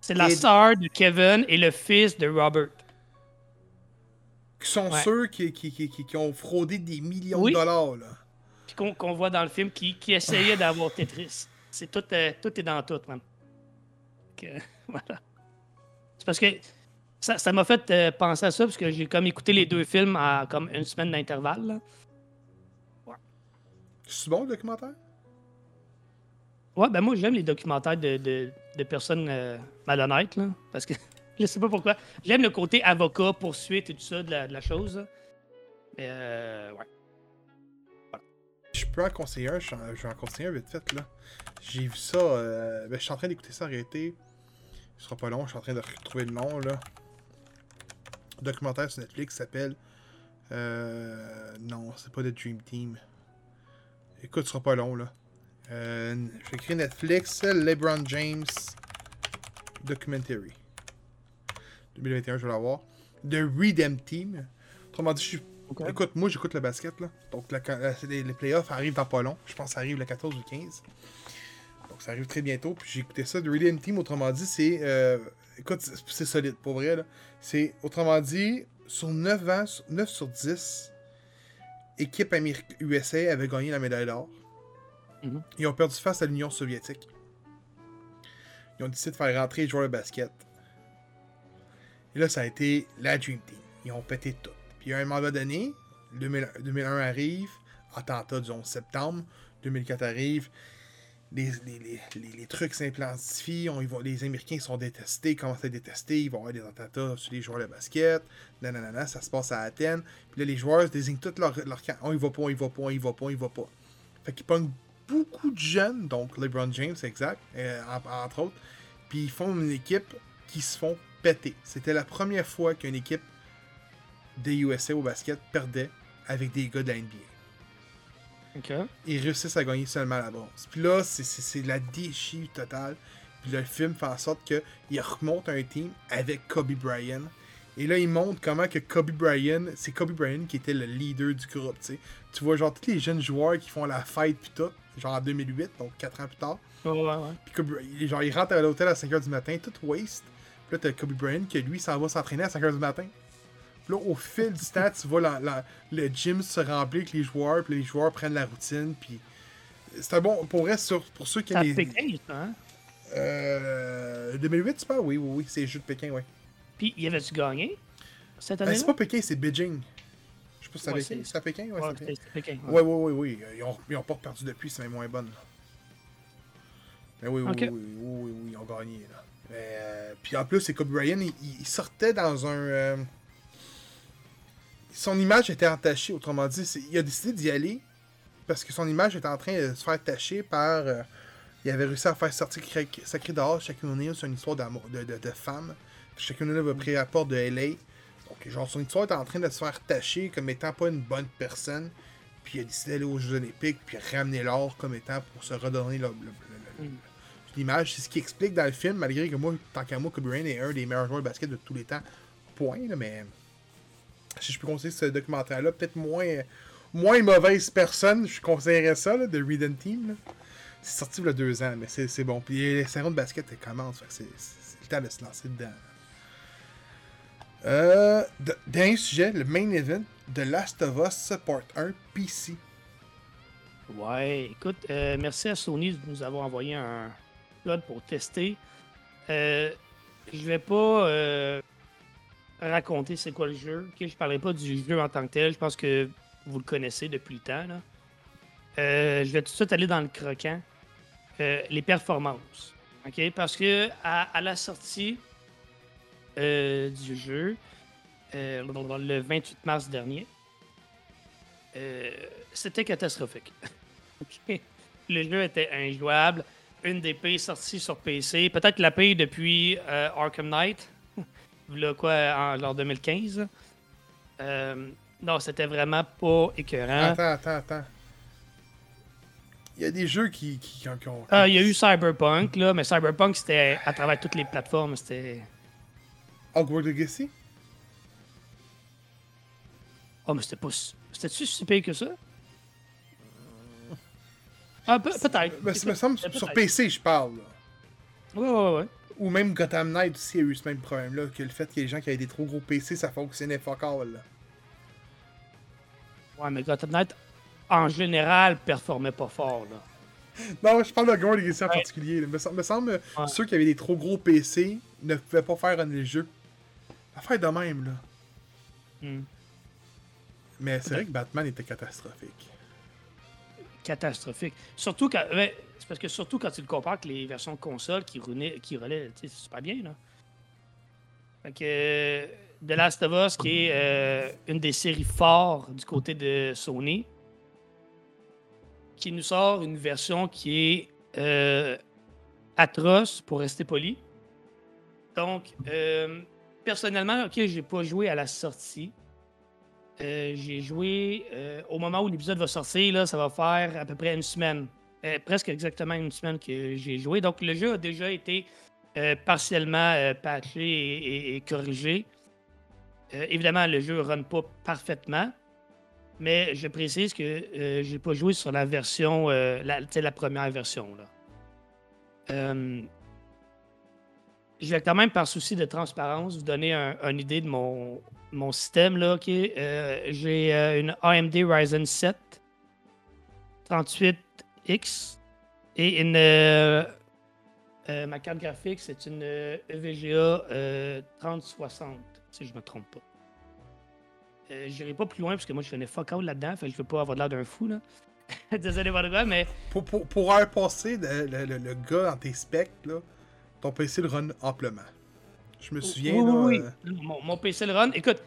[SPEAKER 2] C'est la sœur de Kevin et le fils de Robert.
[SPEAKER 1] Qui sont
[SPEAKER 2] Ouais.
[SPEAKER 1] ceux qui, qui, qui, qui- qui ont fraudé des millions
[SPEAKER 2] Oui.
[SPEAKER 1] de dollars, là.
[SPEAKER 2] Puis qu'on voit dans le film qui, qui essayait d'avoir Tetris. C'est tout, euh, tout est dans tout, man. Que, voilà. C'est parce que ça m'a fait euh, penser à ça, parce que j'ai comme écouté les deux films à comme une semaine d'intervalle. là.
[SPEAKER 1] C'est bon le documentaire?
[SPEAKER 2] Ouais, ben moi j'aime les documentaires de, de, de personnes euh, malhonnêtes, là, parce que je sais pas pourquoi. J'aime le côté avocat, poursuite et tout ça de la, de la chose. Mais euh, ouais.
[SPEAKER 1] Je peux en conseiller un, je je vais en conseiller un vite fait, là. J'ai vu ça, euh, ben, je suis en train d'écouter ça arrêté. Ce sera pas long, je suis en train de retrouver le nom, là. Documentaire sur Netflix s'appelle. Euh, non, c'est pas The Dream Team. Écoute, ce sera pas long, là. Euh, J'ai écrit Netflix, LeBron James Documentary. 2021, je vais l'avoir. The Redeem Team. Autrement dit, je suis. Écoute, moi j'écoute le basket là. Donc la- la- les, playoffs arrivent dans pas long. Je pense que ça arrive le 14 ou 15. Donc ça arrive très bientôt. Puis j'ai écouté ça. The Redeem Team, autrement dit, c'est. euh, écoute, c'est- solide, pour vrai là. C'est, autrement dit, sur 9 ans, 9 sur 10, équipe Amérique USA avait gagné la médaille d'or.
[SPEAKER 2] Mhm.
[SPEAKER 1] Ils ont perdu face à l'Union soviétique. Ils ont décidé de faire rentrer les joueurs de basket. Et là, ça a été la Dream Team. Ils ont pété tout. Puis à un moment donné, 2000 2001 arrive, attentat du 11 septembre, 2004 arrive, les, trucs s'intensifient, les Américains sont détestés, commencent à être détestés, ils vont avoir des attentats sur les joueurs de basket, nanana, ça se passe à Athènes. Puis là, les joueurs désignent tout leur, camp. On y va pas, y va pas, y va pas, y va pas. Fait qu'ils pognent beaucoup de jeunes, donc LeBron James, exact, euh, en- entre autres, puis ils font une équipe qui se font péter. C'était la première fois qu'une équipe des USA au basket perdait avec des gars de la NBA.
[SPEAKER 2] Ok.
[SPEAKER 1] Ils réussissent à gagner seulement la bronze. Puis là, c'est- la déchire totale. Puis le film fait en sorte qu'il remonte un team avec Kobe Bryant. Et là, il montre comment que Kobe Bryant, c'est Kobe Bryant qui était le leader du groupe, tu vois, genre, tous les jeunes joueurs qui font la fête puis tout, genre en 2008, donc 4 ans plus tard.
[SPEAKER 2] Ouais, ouais, ouais.
[SPEAKER 1] Puis Kobe, genre, il rentre à l'hôtel à 5h du matin, tout waste. Puis là, t'as Kobe Bryant qui, lui, s'en va s'entraîner à 5h du matin. Puis là, au fil du temps, tu vois la- la- le gym se remplir avec les joueurs, puis les joueurs prennent la routine, puis... C'est un bon... Pour vrai, sur, pour ceux qui
[SPEAKER 2] C'est à
[SPEAKER 1] les...
[SPEAKER 2] Pékin, ça, hein?
[SPEAKER 1] Euh... 2008, tu parles? Oui, oui, oui, c'est les Jeux de Pékin, ouais.
[SPEAKER 2] Puis, y avait-tu gagné cette
[SPEAKER 1] Ben,
[SPEAKER 2] année-là?
[SPEAKER 1] c'est pas Pékin, c'est Beijing. Je sais pas si c'est
[SPEAKER 2] Ouais,
[SPEAKER 1] Pékin.
[SPEAKER 2] c'est-
[SPEAKER 1] C'est à Pékin? Ouais,
[SPEAKER 2] Ouais,
[SPEAKER 1] c'est Pékin. Ouais, ouais, ouais, oui. Ils ont, ils ont pas perdu depuis, c'est même moins bonne. là. Mais oui, oui, oui, oui, oui, oui, oui, ils ont gagné. Là. Mais, euh, puis en plus, c'est Bryant, il, il sortait dans un. euh, son image était entachée, autrement dit. Il a décidé d'y aller parce que son image était en train de se faire tacher par. euh, il avait réussi à faire sortir Sacré dehors, Shaquille O'Neal, c'est une histoire d'amour, de, de, de femme. Shaquille O'Neal avait pris rapport de LA. Donc, genre, son histoire était en train de se faire tacher comme étant pas une bonne personne. Puis il a décidé d'aller aux Jeux Olympiques, puis ramener l'or comme étant pour se redonner
[SPEAKER 2] Mm.
[SPEAKER 1] l'image. C'est ce qui explique dans le film, malgré que moi, tant qu'à moi, Kobe Bryant est un des meilleurs joueurs de basket de tous les temps. Point, là, mais si je peux conseiller ce documentaire-là, peut-être moins, moins mauvaise personne, je conseillerais ça, là, de Read Team. là. C'est sorti il y a deux ans, mais c'est bon. Puis les saisons de basket, elles commencent, c'est le temps de se lancer dedans. Euh, de- dernier sujet, le main event de Last of Us Part 1 PC.
[SPEAKER 2] Ouais, écoute, euh, merci à Sony de nous avoir envoyé un code pour tester. Euh, je vais pas euh, raconter c'est quoi le jeu. ok? Je parlerai pas du jeu en tant que tel. Je pense que vous le connaissez depuis le temps. là. Euh, je vais tout de suite aller dans le croquant. Euh, les performances. ok? Parce que à, la sortie euh, du jeu, le 28 mars dernier, c'était catastrophique. Le jeu était injouable. Une des pays sorties sur PC. Peut-être la paye depuis Arkham Knight. Là, quoi, en, en 2015. Euh, non, c'était vraiment pas écœurant.
[SPEAKER 1] Attends, attends, attends. Il y a des jeux qui, qui, qui ont-.
[SPEAKER 2] Ah, Il y a eu Cyberpunk, là, mais Cyberpunk, c'était à travers toutes les plateformes. C'était.
[SPEAKER 1] Hogwarts Legacy?
[SPEAKER 2] Oh, mais c'était pas. C'était-tu si pire que ça? Ah, pe- peut-être.
[SPEAKER 1] Mais ça me semble sur PC, je parle. là.
[SPEAKER 2] Ouais, ouais, ouais.
[SPEAKER 1] Ou même Gotham Knight aussi a eu ce même problème-là, que le fait que les gens qui avaient des trop gros PC, ça fonctionnait fuck all. Là.
[SPEAKER 2] Ouais, mais Gotham Knight, en général, performait pas fort, là.
[SPEAKER 1] Non, je parle de Hogwarts Legacy en
[SPEAKER 2] Ouais.
[SPEAKER 1] particulier. là. Me, me semble
[SPEAKER 2] Ouais.
[SPEAKER 1] ceux qui avaient des trop gros PC ne pouvaient pas faire un le jeu. Affaire de même, là.
[SPEAKER 2] Hmm.
[SPEAKER 1] Mais c'est vrai que Batman était catastrophique.
[SPEAKER 2] Catastrophique. Surtout quand. ouais, parce que surtout quand tu le compares avec les versions console qui, relaient, c'est super bien, là. Euh, The Last of Us, qui est euh, une des séries fortes du côté de Sony, qui nous sort une version qui est euh, atroce, pour rester poli. Donc, personnellement, ok, j'ai pas joué à la sortie. J'ai joué au moment où l'épisode va sortir, là, ça va faire à peu près une semaine euh, presque exactement une semaine que j'ai joué. Donc, le jeu a déjà été euh, partiellement euh, patché et, corrigé. Évidemment, le jeu ne run pas parfaitement, mais je précise que j'ai pas joué sur la version, la, la première version. Là. Je vais quand même, par souci de transparence, vous donner un- une idée de mon, système. J'ai une AMD Ryzen 7 38X et une. euh, euh, ma carte graphique, c'est une EVGA euh, 3060, si je me trompe pas. Euh, J'irai pas plus loin parce que moi je connais fuck all là-dedans, fait que je veux pas avoir l'air d'un fou là. Désolé quoi, mais
[SPEAKER 1] Pour, pour, pour avoir passé le, le- le- gars dans tes specs, là, ton PC le run amplement. Je me souviens,
[SPEAKER 2] Oui,
[SPEAKER 1] là.
[SPEAKER 2] oui, oui. Mon, mon PC le run. Écoute,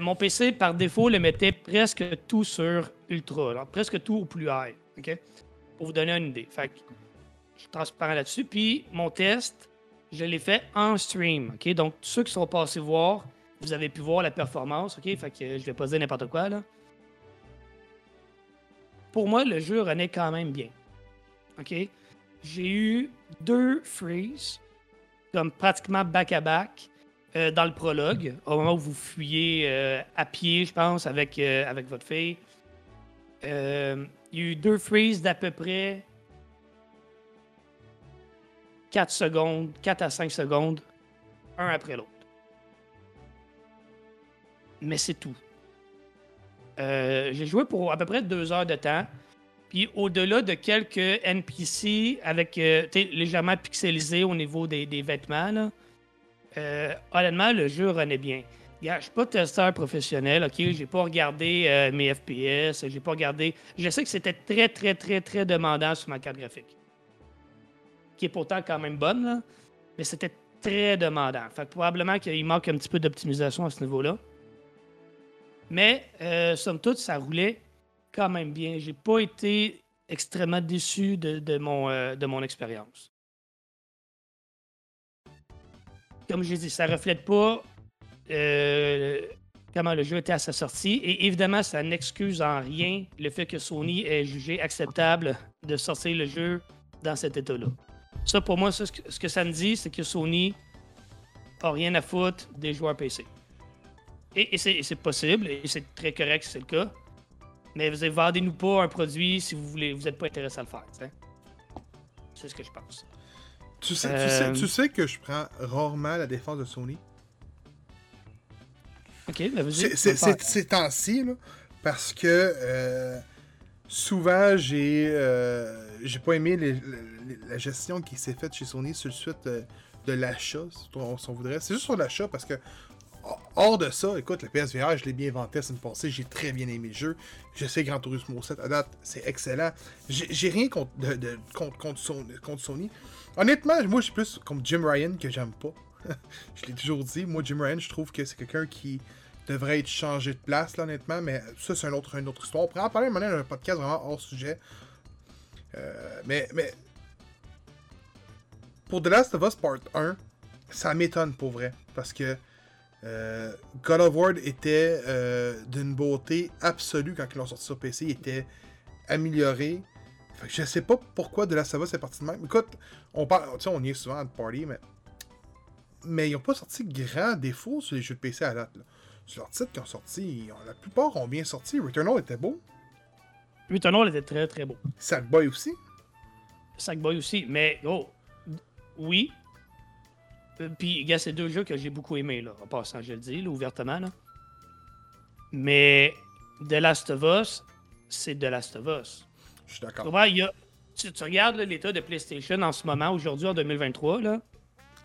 [SPEAKER 2] mon PC, par défaut, le mettait presque tout sur Ultra. alors, presque tout au plus high. OK? Pour vous donner une idée. Fait que je suis transparent là-dessus. Puis, mon test, je l'ai fait en stream. Donc, ceux qui sont passés voir, vous avez pu voir la performance. OK? Fait que euh, je vais pas dire n'importe quoi, là. Pour moi, le jeu runait quand même bien. OK? J'ai eu deux freeze comme pratiquement back-à-back euh, dans le prologue, au moment où vous fuyez euh, à pied, je pense, avec, avec votre fille. Il y a eu deux freezes d'à peu près 4 secondes, 4 à 5 secondes, un après l'autre. Mais c'est tout. Euh, J'ai joué pour à peu près deux heures de temps. Puis au-delà de quelques NPC avec euh, légèrement pixelisés au niveau des, des vêtements, euh, honnêtement, le jeu renaît bien. Regarde, je suis pas testeur professionnel, ok? J'ai pas regardé euh, mes FPS, j'ai pas regardé. Je sais que c'était très, très, très, très demandant sur ma carte graphique. Qui est pourtant quand même bonne, là. Mais c'était très demandant. Fait que probablement qu'il manque un petit peu d'optimisation à ce niveau-là. Mais, euh, somme toute, ça roulait quand même bien. J'ai pas été extrêmement déçu de, de mon, euh, mon expérience. Comme je l'ai dit, ça reflète pas euh, comment le jeu était à sa sortie. Et évidemment, ça n'excuse en rien le fait que Sony ait jugé acceptable de sortir le jeu dans cet état-là. Ça, pour moi, ça, ce, que, ça me dit, c'est que Sony a rien à foutre des joueurs PC. Et, et c'est possible, et c'est très correct si c'est le cas. Mais vous vendez-nous pas un produit si vous voulez, vous n'êtes pas intéressé à le faire. C'est ce que je pense.
[SPEAKER 1] Tu sais, tu,
[SPEAKER 2] Euh,
[SPEAKER 1] sais, tu sais que je prends rarement la défense de Sony.
[SPEAKER 2] Ok, ben.
[SPEAKER 1] C'est- ces temps-ci, là, parce que euh, souvent, j'ai euh, j'ai pas aimé les- les- la gestion qui s'est faite chez Sony sur le suite euh, de l'achat, si on, on voudrait. C'est juste sur l'achat parce que, hors de ça, écoute, le PSVR, je l'ai bien vanté la semaine passée, j'ai très bien aimé le jeu. Je sais Gran Turismo 7 à date, c'est excellent. J'ai rien contre, de, de- contre, contre Sony. Honnêtement, moi, je suis plus comme Jim Ryan que j'aime pas. je l'ai toujours dit. Moi, Jim Ryan, je trouve que c'est quelqu'un qui devrait être changé de place, là, honnêtement. Mais ça, c'est un autre, une autre histoire. On pourrait en parler maintenant d'un podcast vraiment hors sujet. Euh, mais, mais. Pour The Last of Us Part 1, ça m'étonne pour vrai. Parce que euh, God of War était euh, d'une beauté absolue quand ils l'ont sorti sur PC. Il était amélioré. Fait que je sais pas pourquoi The Last of Us est parti de même. Écoute, on parle, on y est souvent à party, mais. Mais ils n'ont pas sorti grand défaut sur les jeux de PC à date. Là. Sur leurs titres qui ont sorti, la plupart ont bien sorti. Returnal était beau.
[SPEAKER 2] Returnal était très très beau.
[SPEAKER 1] Sackboy aussi.
[SPEAKER 2] Sackboy aussi. Mais, oh, oui. Euh, Puis, gars, c'est deux jeux que j'ai beaucoup aimés, là, en passant, je le dis, là, ouvertement. Là. Mais The Last of Us, c'est The Last of Us.
[SPEAKER 1] Je suis d'accord.
[SPEAKER 2] tu, tu regardes l'état de PlayStation en ce moment, aujourd'hui, en 2023, là.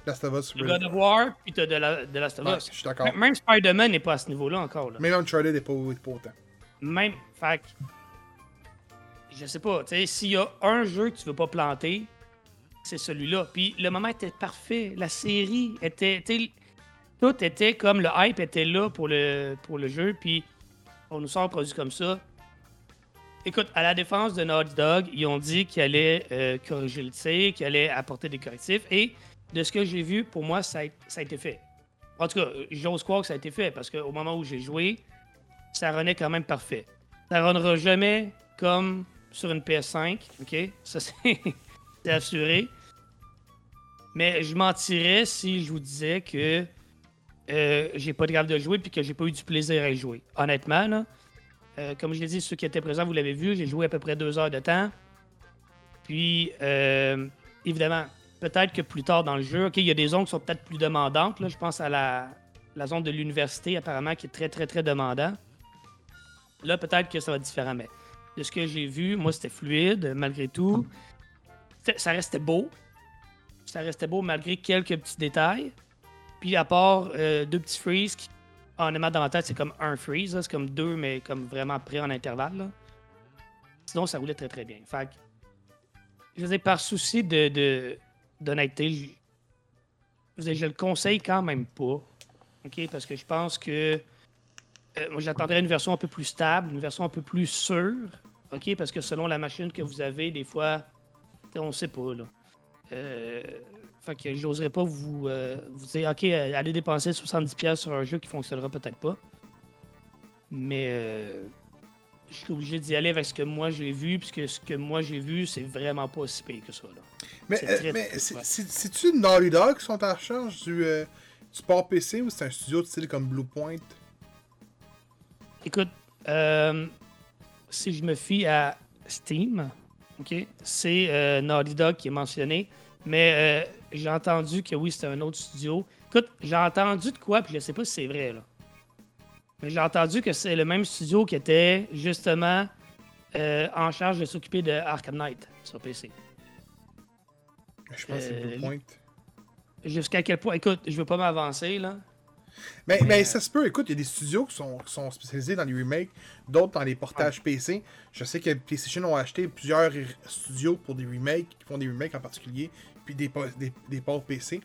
[SPEAKER 1] Last of Us.
[SPEAKER 2] God of War, puis t'as The, La- Last of Us.
[SPEAKER 1] je suis d'accord.
[SPEAKER 2] Même Spider-Man n'est pas à ce niveau-là encore. Là.
[SPEAKER 1] Même Uncharted n'est pas, pas autant.
[SPEAKER 2] Même. Fait Je sais pas, tu sais, s'il y a un jeu que tu veux pas planter, c'est celui-là. Puis le moment était parfait. La série était. Tout était comme le hype était là pour le, pour le jeu. Puis on nous sort un produit comme ça. Écoute, à la défense de Naughty Dog, ils ont dit qu'ils allaient euh, corriger le tir, qu'ils allaient apporter des correctifs. Et de ce que j'ai vu, pour moi, ça a, été fait. En tout cas, j'ose croire que ça a été fait parce qu'au moment où j'ai joué, ça renait quand même parfait. Ça runnera jamais comme sur une PS5, ok? Ça, c'est assuré. Mais je mentirais si je vous disais que euh, j'ai pas de grave de jouer puis que j'ai pas eu du plaisir à y jouer. Honnêtement, là, euh, comme je l'ai dit, ceux qui étaient présents, vous l'avez vu, j'ai joué à peu près deux heures de temps. Puis, euh, évidemment, peut-être que plus tard dans le jeu, OK, il y a des zones qui sont peut-être plus demandantes. Là. Je pense à la, zone de l'université, apparemment, qui est très, très, très demandant. Là, peut-être que ça va être différent, mais de ce que j'ai vu, moi, c'était fluide, malgré tout. Ça restait beau. Ça restait beau malgré quelques petits détails. Puis à part euh, deux petits freezes qui, honnêtement, dans la tête, c'est comme un freeze. C'est comme deux, mais comme vraiment près en intervalle. Sinon, ça roulait très très bien. Fait que, je veux dire, par souci de, d'honnêteté, je, je, le conseille quand même pas. OK? Parce que je pense que euh, moi, j'attendrais une version un peu plus stable, une version un peu plus sûre. OK? Parce que selon la machine que vous avez, des fois, on sait pas. Là. Euh, fait que j'oserais pas vous, euh, vous dire, OK, allez dépenser 70$ sur un jeu qui fonctionnera peut-être pas. Mais je suis obligé d'y aller avec ce que moi j'ai vu, puisque ce que moi j'ai vu, c'est vraiment pas si pire que ça. Là.
[SPEAKER 1] Mais, c'est-tu Naughty Dog qui sont en charge du, du port PC ou c'est un studio de style comme Bluepoint?
[SPEAKER 2] Écoute, euh, si je me fie à Steam, ok, c'est euh, Naughty Dog qui est mentionné, mais euh, j'ai entendu que oui, c'était un autre studio. Écoute, j'ai entendu de quoi, puis je sais pas si c'est vrai, là. Mais j'ai entendu que c'est le même studio qui était justement en charge de s'occuper de Arkham Knight sur PC.
[SPEAKER 1] Je pense que c'est Bluepoint.
[SPEAKER 2] Jusqu'à quel point. Écoute, je veux pas m'avancer, là.
[SPEAKER 1] Mais, mais, ça se peut, écoute, il y a des studios qui sont, sont spécialisés dans les remakes, d'autres dans les portages PC. Je sais que PlayStation ont acheté plusieurs studios pour des remakes, qui font des remakes en particulier, puis des, des, des ports PC.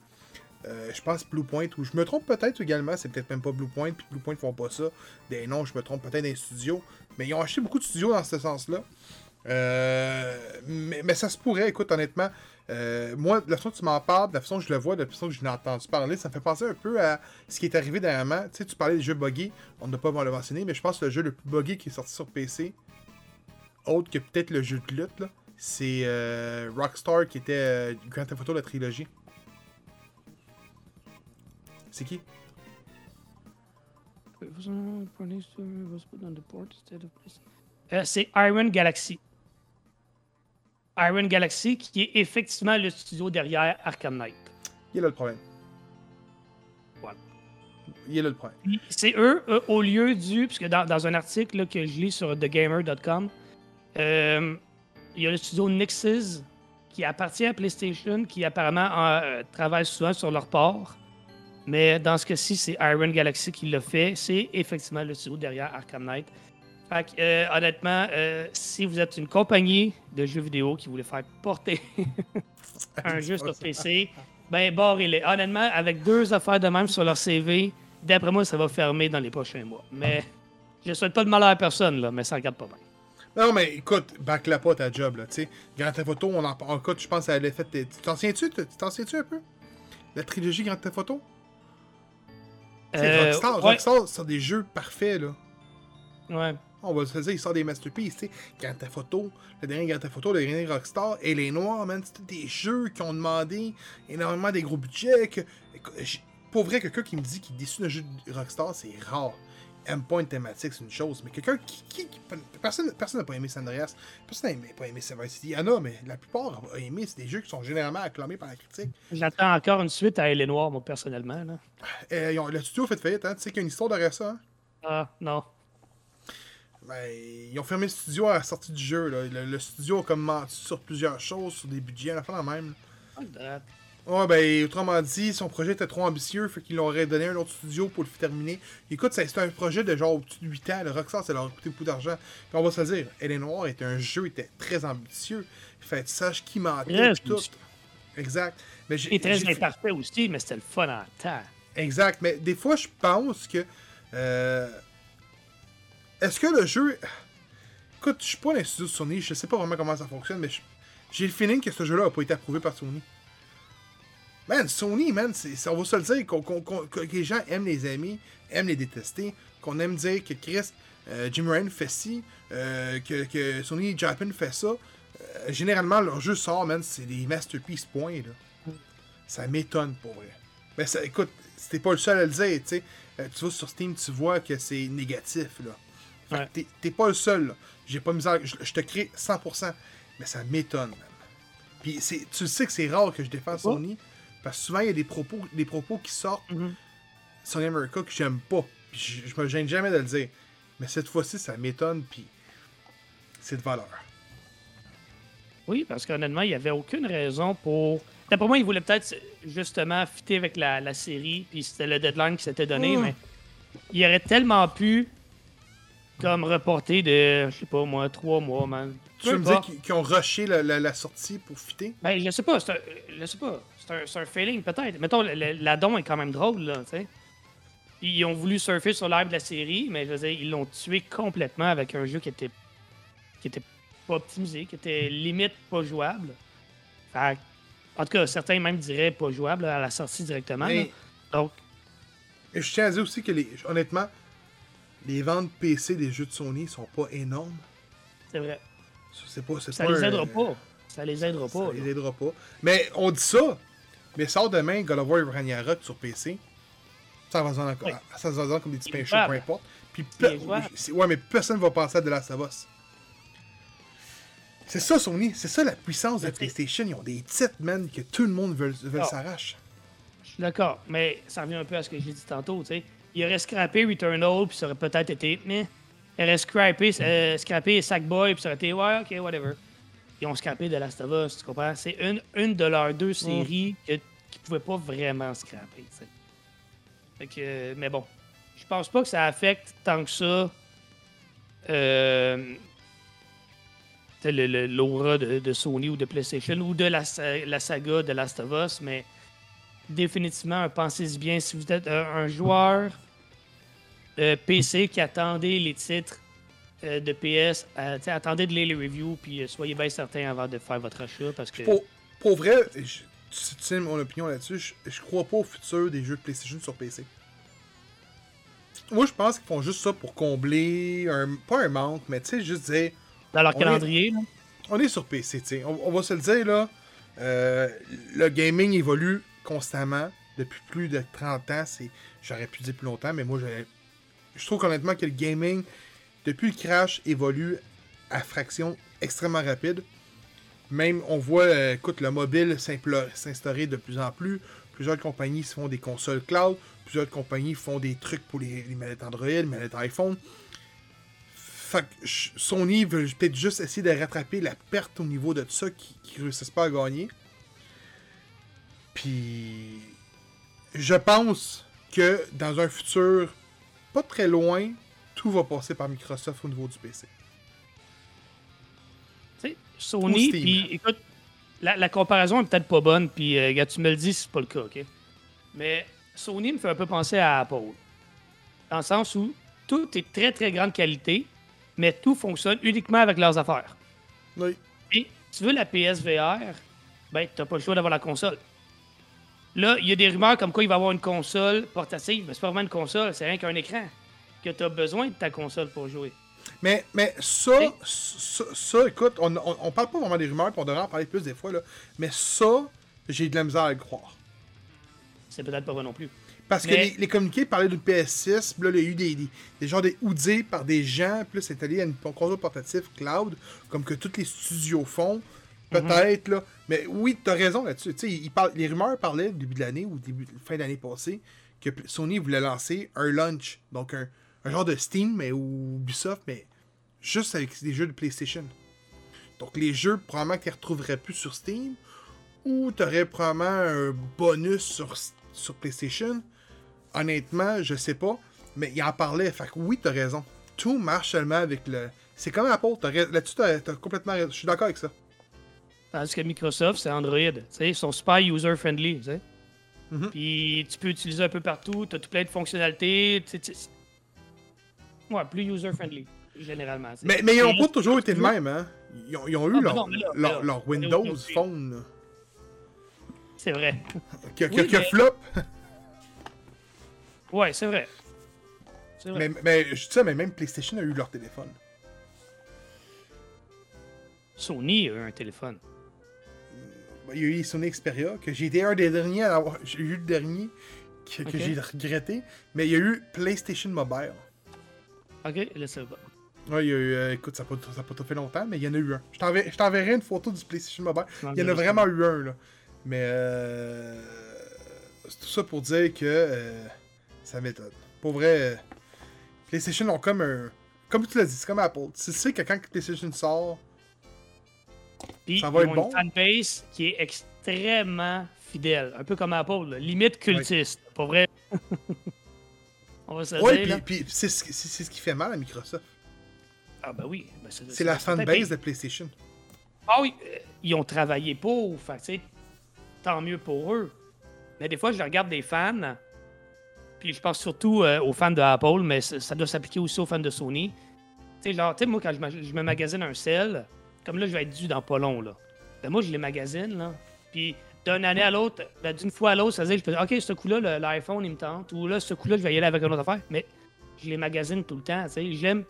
[SPEAKER 1] Euh, je pense Bluepoint, ou je me trompe peut-être également, c'est peut-être même pas Bluepoint, puis Bluepoint font pas ça. Des non, je me trompe peut-être des studios. Mais ils ont acheté beaucoup de studios dans ce sens-là. Euh, mais, ça se pourrait, écoute, honnêtement. Euh, moi, de la façon que tu m'en parles, de la façon que je le vois, de la façon que je l'ai entendu parler, ça me fait penser un peu à ce qui est arrivé dernièrement. Tu sais, tu parlais des jeux buggy, on n'a pas le mentionné, mais je pense que le jeu le plus buggy qui est sorti sur PC, autre que peut-être le jeu de lutte, c'est euh, Rockstar qui était Grand Theft Auto la trilogie. C'est qui?
[SPEAKER 2] C'est Iron Galaxy. Iron Galaxy, qui est effectivement le studio derrière Arkham Knight.
[SPEAKER 1] Il est là le problème. Voilà. Il est là le problème.
[SPEAKER 2] C'est eux, au lieu du. Puisque dans, dans un article que je lis sur TheGamer.com, euh, il y a le studio Nixes qui appartient à PlayStation, qui apparemment euh, travaille souvent sur leur port. Mais dans ce cas-ci, c'est Iron Galaxy qui l'a fait. C'est effectivement le studio derrière Arkham Knight. Fait que, euh, honnêtement, euh, si vous êtes une compagnie de jeux vidéo qui voulait faire porter un jeu sur PC, ben barrez-les. Honnêtement, avec deux affaires de même sur leur CV, d'après moi, ça va fermer dans les prochains mois. Mais je souhaite pas de malheur à personne, là, mais ça regarde pas bien.
[SPEAKER 1] Non, mais écoute, back-la pas ta job, là, tu sais. Grand Theft Auto, on en parle. Je pense à l'effet. Tu t'en souviens-tu? Tu t'en souviens-tu un peu? La trilogie Grand Theft Auto? Euh, Rockstar, Rockstar, c'est des jeux parfaits, là.
[SPEAKER 2] Ouais.
[SPEAKER 1] On va se dire, il sort des masterpieces, tu sais. Grand Theft Auto, le dernier Grand Theft Auto, le dernier Rockstar, et les Noirs, man, c'était des jeux qui ont demandé énormément des gros budgets. Que, pour vrai, quelqu'un qui me dit qu'il est déçu d'un jeu de Rockstar, c'est rare. M-Point thématique, c'est une chose, mais quelqu'un qui, qui, Personne n'a pas aimé San Andreas, personne n'a pas aimé Sever City. Il y en a, mais la plupart ont aimé. C'est des jeux qui sont généralement acclamés par la critique.
[SPEAKER 2] J'attends encore une suite à Elle est Noire, moi, personnellement. Là.
[SPEAKER 1] Euh, le studio a fait faillite, hein. Tu sais qu'il y a une histoire derrière ça, hein?
[SPEAKER 2] Ah, non.
[SPEAKER 1] Ben, ils ont fermé le studio à la sortie du jeu. Là. Le, studio a comme menti sur plusieurs choses, sur des budgets, à la fin la même. Ouais, ben, autrement dit, son projet était trop ambitieux, fait qu'ils l'auraient donné à un autre studio pour le terminer. Écoute, c'est un projet de genre au-dessus de 8 ans. Le Rockstar, ça leur a coûté beaucoup d'argent. Puis on va se le dire, Elle est Noire était un jeu, était très ambitieux. Fait sache qui mentait, tout. Exact.
[SPEAKER 2] Mais Et très imparfait aussi, mais c'était le fun en temps.
[SPEAKER 1] Exact. Mais des fois, je pense que. Euh, est-ce que le jeu. Écoute, je suis pas dans studio de Sony, je sais pas vraiment comment ça fonctionne, mais j'ai le feeling que ce jeu-là a pas été approuvé par Sony. Man, Sony, man, on va se le dire, que les gens aiment les amis, aiment les détester, qu'on aime dire que Chris, euh, Jim Ryan fait ci, euh, que, que Sony Japan fait ça, euh, généralement, leur jeu sort, man, c'est des masterpieces, point, là. Ça m'étonne, pour vrai. Mais ça, écoute, c'était pas le seul à le dire, tu sais. Tu vas sur Steam, tu vois que c'est négatif, là. Fait que
[SPEAKER 2] Ouais.
[SPEAKER 1] t'es- t'es pas le seul, là. J'ai pas misère, je, je te crée 100%, mais ça m'étonne, man. Puis c'est- tu sais que c'est rare que je défends Sony, parce que souvent, il y a des propos, des propos qui sortent
[SPEAKER 2] Mhm.
[SPEAKER 1] Sony America que j'aime pas. Puis je, je me gêne jamais de le dire. Mais cette fois-ci, ça m'étonne, puis c'est de valeur.
[SPEAKER 2] Oui, parce qu'honnêtement, il n'y avait aucune raison pour. D'après moi, il voulait peut-être justement fitter avec la, la série, puis c'était le deadline qui s'était donné,
[SPEAKER 1] Mm.
[SPEAKER 2] mais il aurait tellement pu, comme reporter de, je sais pas moi, trois mois, man.
[SPEAKER 1] Tu veux me dire qu'ils ont rushé la, la- la sortie pour fitter?
[SPEAKER 2] Ben, je sais pas, c'est un, je sais pas, c'est un, un failing peut-être. Mettons, le- l'adon est quand même drôle, là, tu sais. Ils ont voulu surfer sur l'air de la série, mais je veux dire, ils l'ont tué complètement avec un jeu qui était, qui était pas optimisé, qui était limite pas jouable. Fait en tout cas, certains même diraient pas jouable à la sortie directement.
[SPEAKER 1] Mais
[SPEAKER 2] Donc,
[SPEAKER 1] et je tiens à dire aussi que, les, honnêtement, les ventes PC des jeux de Sony sont pas énormes.
[SPEAKER 2] c'est vrai.
[SPEAKER 1] C'est pas, c'est
[SPEAKER 2] Ça
[SPEAKER 1] pas
[SPEAKER 2] les
[SPEAKER 1] un-
[SPEAKER 2] aidera pas. Ça les aidera
[SPEAKER 1] Ça
[SPEAKER 2] pas.
[SPEAKER 1] les
[SPEAKER 2] là.
[SPEAKER 1] aidera pas. Mais on dit ça, mais sort demain God of War et Ragnarok sur PC. Ça va se vendre,
[SPEAKER 2] Oui.
[SPEAKER 1] ça va vendre comme des petits pains chauds, peu importe. Puis pe- ouais, mais personne va penser à Last of Us. C'est ça, Sony. C'est ça la puissance de PlayStation. Ils ont des titres, man, que tout le monde veut, veut
[SPEAKER 2] Ah.
[SPEAKER 1] s'arrache.
[SPEAKER 2] Je suis d'accord, mais ça revient un peu à ce que j'ai dit tantôt, tu sais. Il aurait scrappé Returnal, puis ça aurait peut-être été. Mais il aurait scrappé, euh, scrappé Sackboy, puis ça aurait été. Ouais, ok, whatever. Ils ont scrappé The Last of Us, tu comprends? C'est une, une de leurs deux séries que, qu'ils pouvaient pas vraiment sais. Fait que, mais bon, je pense pas que ça affecte tant que ça. Euh, l'aura de, de Sony ou de PlayStation ou de la, la saga de Last of Us, mais définitivement, pensez-y bien, si vous êtes un, un joueur euh, PC qui attendait les titres euh, de PS, euh, attendez de lire les reviews, puis soyez bien certain avant de faire votre achat, parce que...
[SPEAKER 1] Pour, pour vrai, je- tu tu sais mon opinion là-dessus, je, je crois pas au futur des jeux de PlayStation sur PC. Moi, je pense qu'ils font juste ça pour combler un, pas un manque, mais tu sais, juste dire,
[SPEAKER 2] Dans leur
[SPEAKER 1] est-
[SPEAKER 2] calendrier, là.
[SPEAKER 1] on est sur PC, tu sais. On, on va se le dire, là, le gaming évolue constamment depuis plus de 30 ans. J'aurais pu dire plus longtemps, mais moi, j'aurais- je trouve honnêtement que le gaming, depuis le crash, évolue à fraction extrêmement rapide. Même, on voit, euh, écoute, le mobile s'instaurer de plus en plus. Plusieurs compagnies font des consoles cloud. Plusieurs compagnies font des trucs pour les, les Android, les manettes iPhone. Fait que Sony veut peut-être juste essayer de rattraper la perte au niveau de ça qui, qui réussissent pas à gagner. Puis, je pense que dans un futur pas très loin, tout va passer par Microsoft au niveau du PC.
[SPEAKER 2] Sony, puis écoute, la, la comparaison est peut-être pas bonne, puis euh, tu me le dis si c'est pas le cas, ok? Mais Sony me fait un peu penser à Apple. Dans le sens où tout est très très grande qualité, mais tout fonctionne uniquement avec leurs affaires.
[SPEAKER 1] Oui.
[SPEAKER 2] Et tu veux la PSVR, ben t'as pas le choix d'avoir la console. Là, il y a des rumeurs comme quoi il va y avoir une console portative, mais c'est pas vraiment une console, c'est rien qu'un écran. Que tu as besoin de ta console pour jouer.
[SPEAKER 1] Mais, mais ça, ça, ça, écoute, on, on, on parle pas vraiment des rumeurs, puis on devrait en parler plus des fois, là. Mais ça, j'ai de la misère à le croire.
[SPEAKER 2] C'est peut-être pas vrai non plus.
[SPEAKER 1] Parce que les, les communiqués parlaient d'une PS6, puis là, il y a eu des, des, des genres des houdés par des gens, puis là, c'est allé à une console portative cloud, comme que tous les studios font, peut-être, là. Mais oui, t'as raison là-dessus. Tu sais, ils parlent- les rumeurs parlaient, début de l'année, ou début, fin d'année passée, que Sony voulait lancer un launch, donc un, un genre de Steam, mais ou Ubisoft, mais juste avec des jeux de PlayStation. Donc les jeux, probablement que tu retrouverais plus sur Steam, ou tu aurais probablement un bonus sur, sur PlayStation. Honnêtement, je sais pas, mais il en parlait. Fait que oui, t'as raison. Tout marche seulement avec le. C'est comme Apple, là-dessus, t'as, t'as complètement raison. Je suis d'accord avec ça.
[SPEAKER 2] Tandis que Microsoft, c'est Android. Sais, ils sont super user-friendly. tu sais.
[SPEAKER 1] Mhm.
[SPEAKER 2] Puis tu peux utiliser un peu partout. Tu as tout plein de fonctionnalités. sais, sais. Ouais, plus user-friendly, généralement. sais.
[SPEAKER 1] Mais, mais ils n'ont pas toujours été le même, hein? Ils ont, ils ont eu
[SPEAKER 2] Ah,
[SPEAKER 1] leur,
[SPEAKER 2] non, mais là,
[SPEAKER 1] leur,
[SPEAKER 2] là,
[SPEAKER 1] leur
[SPEAKER 2] là,
[SPEAKER 1] Windows Phone
[SPEAKER 2] C'est vrai. Oui, mais-
[SPEAKER 1] flop.
[SPEAKER 2] Ouais, c'est vrai.
[SPEAKER 1] Mais, mais je dis ça, mais même PlayStation a eu leur téléphone.
[SPEAKER 2] Sony a eu un téléphone.
[SPEAKER 1] Il y a eu Sony Xperia, que j'ai été un des derniers à l'avoir. J'ai eu le dernier que, j'ai regretté. Mais il y a eu PlayStation Mobile.
[SPEAKER 2] Ok, laissez pas.
[SPEAKER 1] Ouais, il y a eu. euh, écoute, ça n'a pas, pas tout fait longtemps, mais il y en a eu un. Je t'enverrai je t'enverrai une photo du PlayStation Mobile. Il y en a vraiment eu un, là. Mais. Euh, c'est tout ça pour dire que. euh, ça m'étonne. Pour vrai, euh, PlayStation ont comme un. Comme tu l'as dit, c'est comme Apple. Tu sais que quand PlayStation sort.
[SPEAKER 2] Puis,
[SPEAKER 1] Ça va
[SPEAKER 2] ils
[SPEAKER 1] être
[SPEAKER 2] ont
[SPEAKER 1] bon.
[SPEAKER 2] une fanbase qui est extrêmement fidèle. Un peu comme Apple, là. limite cultiste. Pas vrai? On va se
[SPEAKER 1] Ouais,
[SPEAKER 2] dire,
[SPEAKER 1] puis, puis c'est ce, qui- fait mal à Microsoft.
[SPEAKER 2] Ah, ben oui. Ben,
[SPEAKER 1] C'est la fanbase de PlayStation.
[SPEAKER 2] Ah oui, euh, ils ont travaillé pour. Fait tant mieux pour eux. Mais des fois, je regarde des fans. Puis je pense surtout euh, aux fans de Apple, mais ça, doit s'appliquer aussi aux fans de Sony. Tu sais, moi, quand je me magasine un sel, comme là, je vais être dû dans pas long, là. Ben, moi, je les magasine, là. Puis d'une année à l'autre, ben, d'une fois à l'autre, ça veut dire que je peux dire, OK, ce coup-là, l'iPhone, il me tente. Ou là, ce coup-là, je vais y aller avec une autre affaire. Mais je les magasine tout le temps, tu sais. J'aime.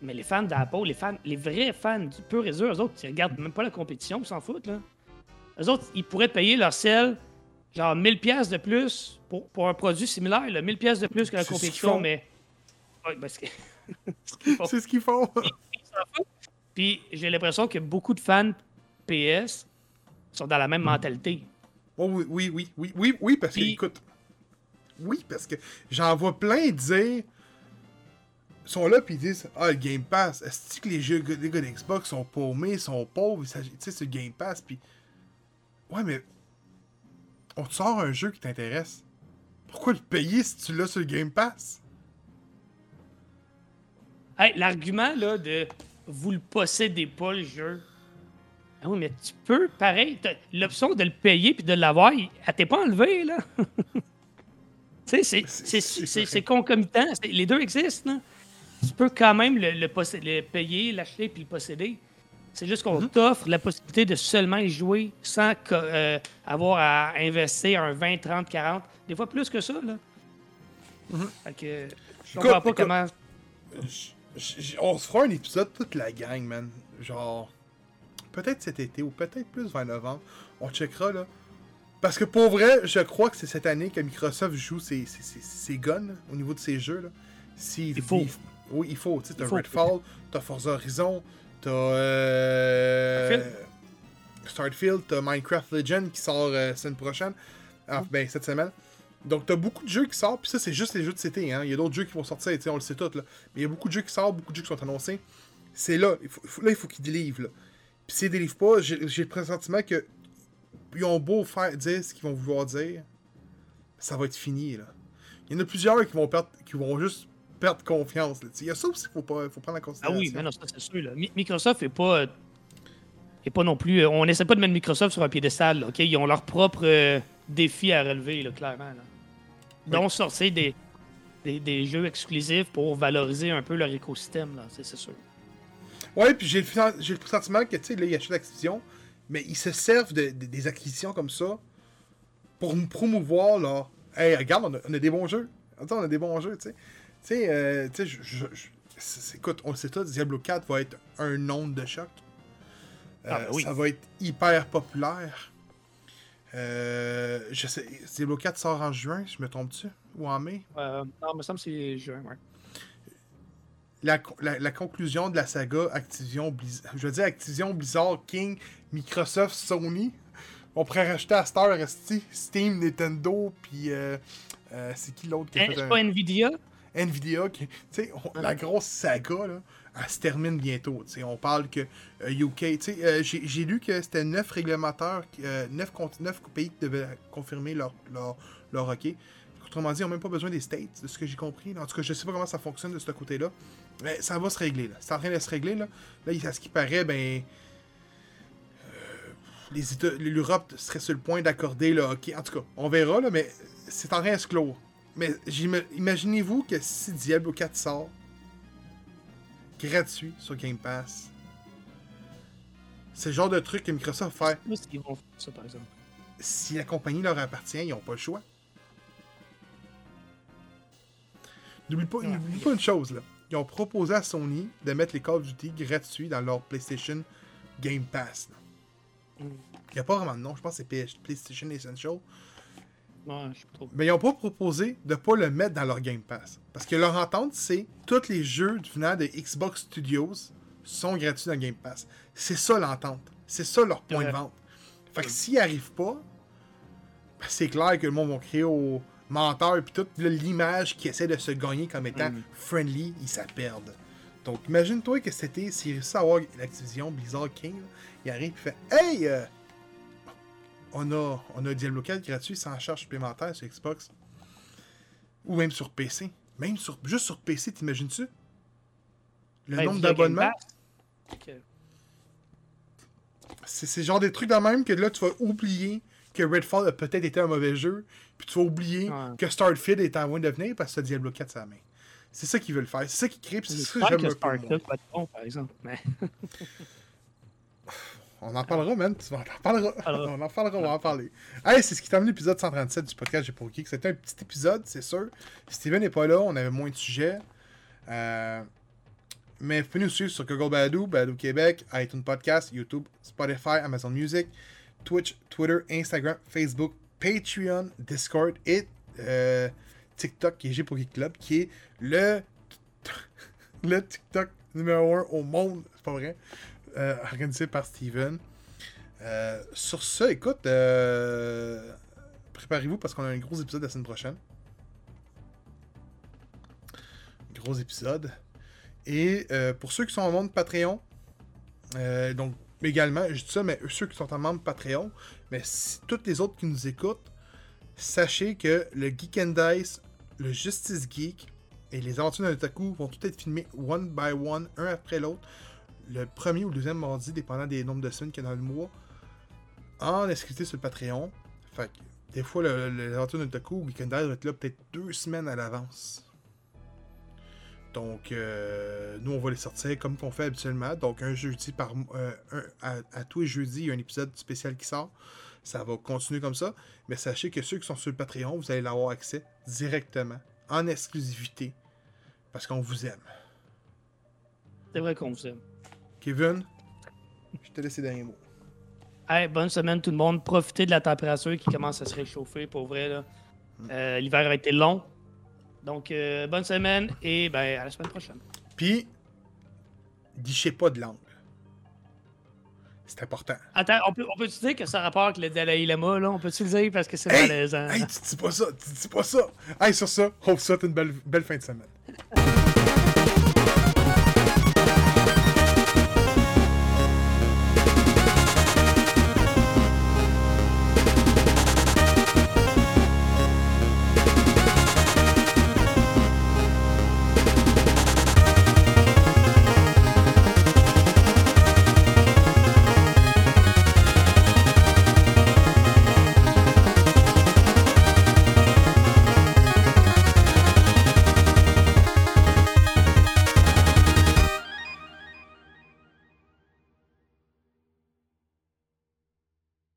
[SPEAKER 2] Mais les fans d'Apple, les fans, les vrais fans du pur et dur, eux autres, ils regardent même pas la compétition, ils s'en foutent, là. Eux autres, ils pourraient payer leur sel, genre 1000 pièces de plus pour, pour un produit similaire, là, 1000 pièces de plus que la compétition, mais... Ouais, font.
[SPEAKER 1] C'est ce qu'ils font.
[SPEAKER 2] Puis j'ai l'impression que beaucoup de fans PS sont dans la même mentalité.
[SPEAKER 1] Oh, oui, oui, oui, oui, oui, oui, parce que, écoute. Oui, parce que j'en vois plein dire. Ils sont là, puis ils disent Ah, le Game Pass, est-ce que les jeux les gars d'Xbox sont paumés, sont pauvres, tu sais, c'est le Game Pass, puis. Ouais, mais. On te sort un jeu qui t'intéresse. Pourquoi le payer si tu l'as sur le Game Pass?
[SPEAKER 2] Hey, l'argument là de vous le possédez pas le jeu. Ah oui, mais tu peux, pareil, l'option de le payer puis de l'avoir, il- elle t'est pas enlevée, là. tu sais, c'est- concomitant. Les deux existent, là. Tu peux quand même le, le possé- le payer, l'acheter puis le posséder. C'est juste qu'on t'offre la possibilité de seulement y jouer sans euh, avoir à investir un 20, 30, 40, des fois plus que ça, là. Fait que je comprends pas comment...
[SPEAKER 1] j- On se fera un épisode toute la gang, man. Genre. Peut-être cet été ou peut-être plus vers novembre. On checkera, là. Parce que pour vrai, je crois que c'est cette année que Microsoft joue ses, ses, ses- ses guns là, au niveau de ses jeux. Là. S'il-
[SPEAKER 2] Il faut.
[SPEAKER 1] oui, il faut. Tu sais, t'as. Redfall, t'as Forza Horizon, t'as. Euh...
[SPEAKER 2] Starfield.
[SPEAKER 1] Starfield, t'as Minecraft Legend qui sort euh, semaine prochaine. Ah, ben, cette semaine. Donc, t'as beaucoup de jeux qui sortent, puis ça, c'est juste les jeux de CT. Hein. Il y a d'autres jeux qui vont sortir, tu sais, on le sait tous. Là. Mais il y a beaucoup de jeux qui sortent, beaucoup de jeux qui sont annoncés. C'est là. Il faut, là, il faut qu'ils délivrent. Là. Puis s'ils délivrent pas, j'ai le pressentiment que ils ont beau faire dire ce qu'ils vont vouloir dire, ça va être fini. Là. Il y en a plusieurs qui vont perdre, qui vont juste perdre confiance. là. Il y a ça aussi qu'il faut, pas- faut prendre en
[SPEAKER 2] Ah
[SPEAKER 1] considération.
[SPEAKER 2] oui, mais non, ça c'est sûr. Là. Mi- Microsoft est pas, euh, est pas non plus. euh, on essaie pas de mettre Microsoft sur un piédestal. là? Ils ont leur propre euh, défi à relever, là, clairement. Là. Donc sortir des, des, des jeux exclusifs pour valoriser un peu leur écosystème, là, c'est c'est sûr.
[SPEAKER 1] Ouais, puis j'ai le, j'ai le pressentiment que, tu sais, là, ils achètent l'acquisition, mais ils se servent de, de- des acquisitions comme ça pour nous promouvoir, là. Hey, regarde, on a, on a des bons jeux. Attends, on a des bons jeux, tu sais. Tu sais, euh, tu sais, écoute, on le sait tous, Diablo 4 va être un nom de choc.
[SPEAKER 2] Ah,
[SPEAKER 1] Euh,
[SPEAKER 2] ben oui.
[SPEAKER 1] Ça va être hyper populaire. Euh, je sais, Diablo 4 sort en juin, je me trompe-tu? Ou en mai?
[SPEAKER 2] Euh, non, il me semble que c'est juin, ouais.
[SPEAKER 1] la, la- la conclusion de la saga Activision Blizzard. Je veux dire Activision Blizzard, King, Microsoft, Sony. On pourrait rajouter à Star Steam, Nintendo, puis euh, euh, c'est qui l'autre qui a
[SPEAKER 2] Hein,
[SPEAKER 1] fait
[SPEAKER 2] c'est
[SPEAKER 1] un-
[SPEAKER 2] pas Nvidia?
[SPEAKER 1] Nvidia. Qui, tu sais, on- la grosse saga, là, elle se termine bientôt. On parle que euh, UK. sais, euh, J'ai lu que c'était 9 réglemateurs, 9, pays qui devaient confirmer leur, leur, leur hockey. Autrement dit, ils n'ont même pas besoin des States, de ce que j'ai compris. En tout cas, je sais pas comment ça fonctionne de ce côté-là. Mais ça va se régler, là. C'est en train de se régler, là. Là, à ce qui paraît, ben. euh, L'Europe serait sur le point d'accorder le hockey. En tout cas, on verra, là, mais c'est en train de se clore. Mais imaginez-vous que si Diablo 4 sort gratuit sur Game Pass, c'est le genre de truc que Microsoft
[SPEAKER 2] pas s'ils vont faire ça, par exemple.
[SPEAKER 1] Si la compagnie leur appartient, ils n'ont pas le choix. N'oublie pas, une chose, là. Ils ont proposé à Sony de mettre les Call of Duty gratuits dans leur PlayStation Game Pass. là.
[SPEAKER 2] Mm.
[SPEAKER 1] Il n'y a pas vraiment de nom, je pense que c'est PlayStation Essential.
[SPEAKER 2] Ouais, je trop.
[SPEAKER 1] Mais ils n'ont pas proposé de pas le mettre dans leur Game Pass. Parce que leur entente, c'est tous les jeux venant de Xbox Studios sont gratuits dans Game Pass. C'est ça l'entente. C'est ça leur point de vente. Fait que s'ils n'y arrivent pas, ben, c'est clair que le monde va créer au menteur et puis toute l'image qui essaie de se gagner comme étant
[SPEAKER 2] Mm.
[SPEAKER 1] friendly, ils ça perdent. Donc imagine-toi que c'était s'ils réussissent à avoir l'Activision Blizzard King, là, il arrive et fait Hey! euh, on a, on a Diablo 4 gratuit sans charge supplémentaire sur Xbox. Ou même sur PC. Même sur, juste sur PC, t'imagines-tu? Le
[SPEAKER 2] Ben,
[SPEAKER 1] nombre d'abonnements.
[SPEAKER 2] Pass. Ok.
[SPEAKER 1] C'est c'est genre des trucs de même que là, tu vas oublier que Redfall a peut-être été un mauvais jeu. Puis tu vas oublier
[SPEAKER 2] Ouais.
[SPEAKER 1] que Starfield est en loin de venir parce que Diablo 4 sur la main. C'est ça qu'ils veulent faire. C'est ça qu'ils créent. C'est ça que j'aime peu moins.
[SPEAKER 2] Starfield bon, par exemple. Mais...
[SPEAKER 1] On en parlera, man. On en parlera.
[SPEAKER 2] parlera.
[SPEAKER 1] on en parlera, on va en parler. Hey, c'est ce qui termine l'épisode 137 du podcast J'ai pour Geek. C'était un petit épisode, c'est sûr. Steven n'est pas là, on avait moins de sujets. Euh, Mais vous pouvez nous suivre sur Google Badou, Badou Québec, iTunes Podcast, YouTube, Spotify, Amazon Music, Twitch, Twitter, Instagram, Facebook, Patreon, Discord et euh, TikTok qui est J'ai pour Geek Club, qui est le, le TikTok numéro 1 au monde, c'est pas vrai, euh, organisé par Steven. Euh, sur ça, écoute, euh, préparez-vous parce qu'on a un gros épisode la semaine prochaine. Gros épisode. Et pour ceux qui sont en monde Patreon, donc également, je dis ça, mais ceux qui sont en membre Patreon, mais si toutes les autres qui nous écoutent, sachez que le Geek and Dice, le Justice Geek et les aventures d'un otaku vont tout être filmés one by one, un après l'autre, le premier ou le deuxième mardi, dépendant des nombres de semaines qu'il y a dans le mois, en exclusivité sur le Patreon. Fait que, des fois, le, le- les d'un otaku ou va être là peut-être deux semaines à l'avance. Donc, euh, nous, on va les sortir comme qu'on fait habituellement. Donc, un jeudi par euh, à, tous les jeudis, il y a un épisode spécial qui sort. Ça va continuer comme ça. Mais sachez que ceux qui sont sur le Patreon, vous allez avoir accès directement, en exclusivité, parce qu'on vous aime.
[SPEAKER 2] C'est vrai qu'on vous aime.
[SPEAKER 1] Kevin, je te laisse les derniers mots.
[SPEAKER 2] Hey, bonne semaine tout le monde. Profitez de la température qui commence à se réchauffer pour vrai. là. Euh, L'hiver a été long. Donc, euh, bonne semaine et ben, à la semaine prochaine.
[SPEAKER 1] Puis, guichez pas de langue. C'est important.
[SPEAKER 2] Attends, on peut, on peut dire que ça a rapport avec le Dalai Lama, là? On peut-tu le dire parce que c'est
[SPEAKER 1] Hey!
[SPEAKER 2] malaisant?
[SPEAKER 1] Hey, tu dis pas ça, tu dis pas ça. Hey, sur ça, on vous souhaite une belle, belle fin de semaine.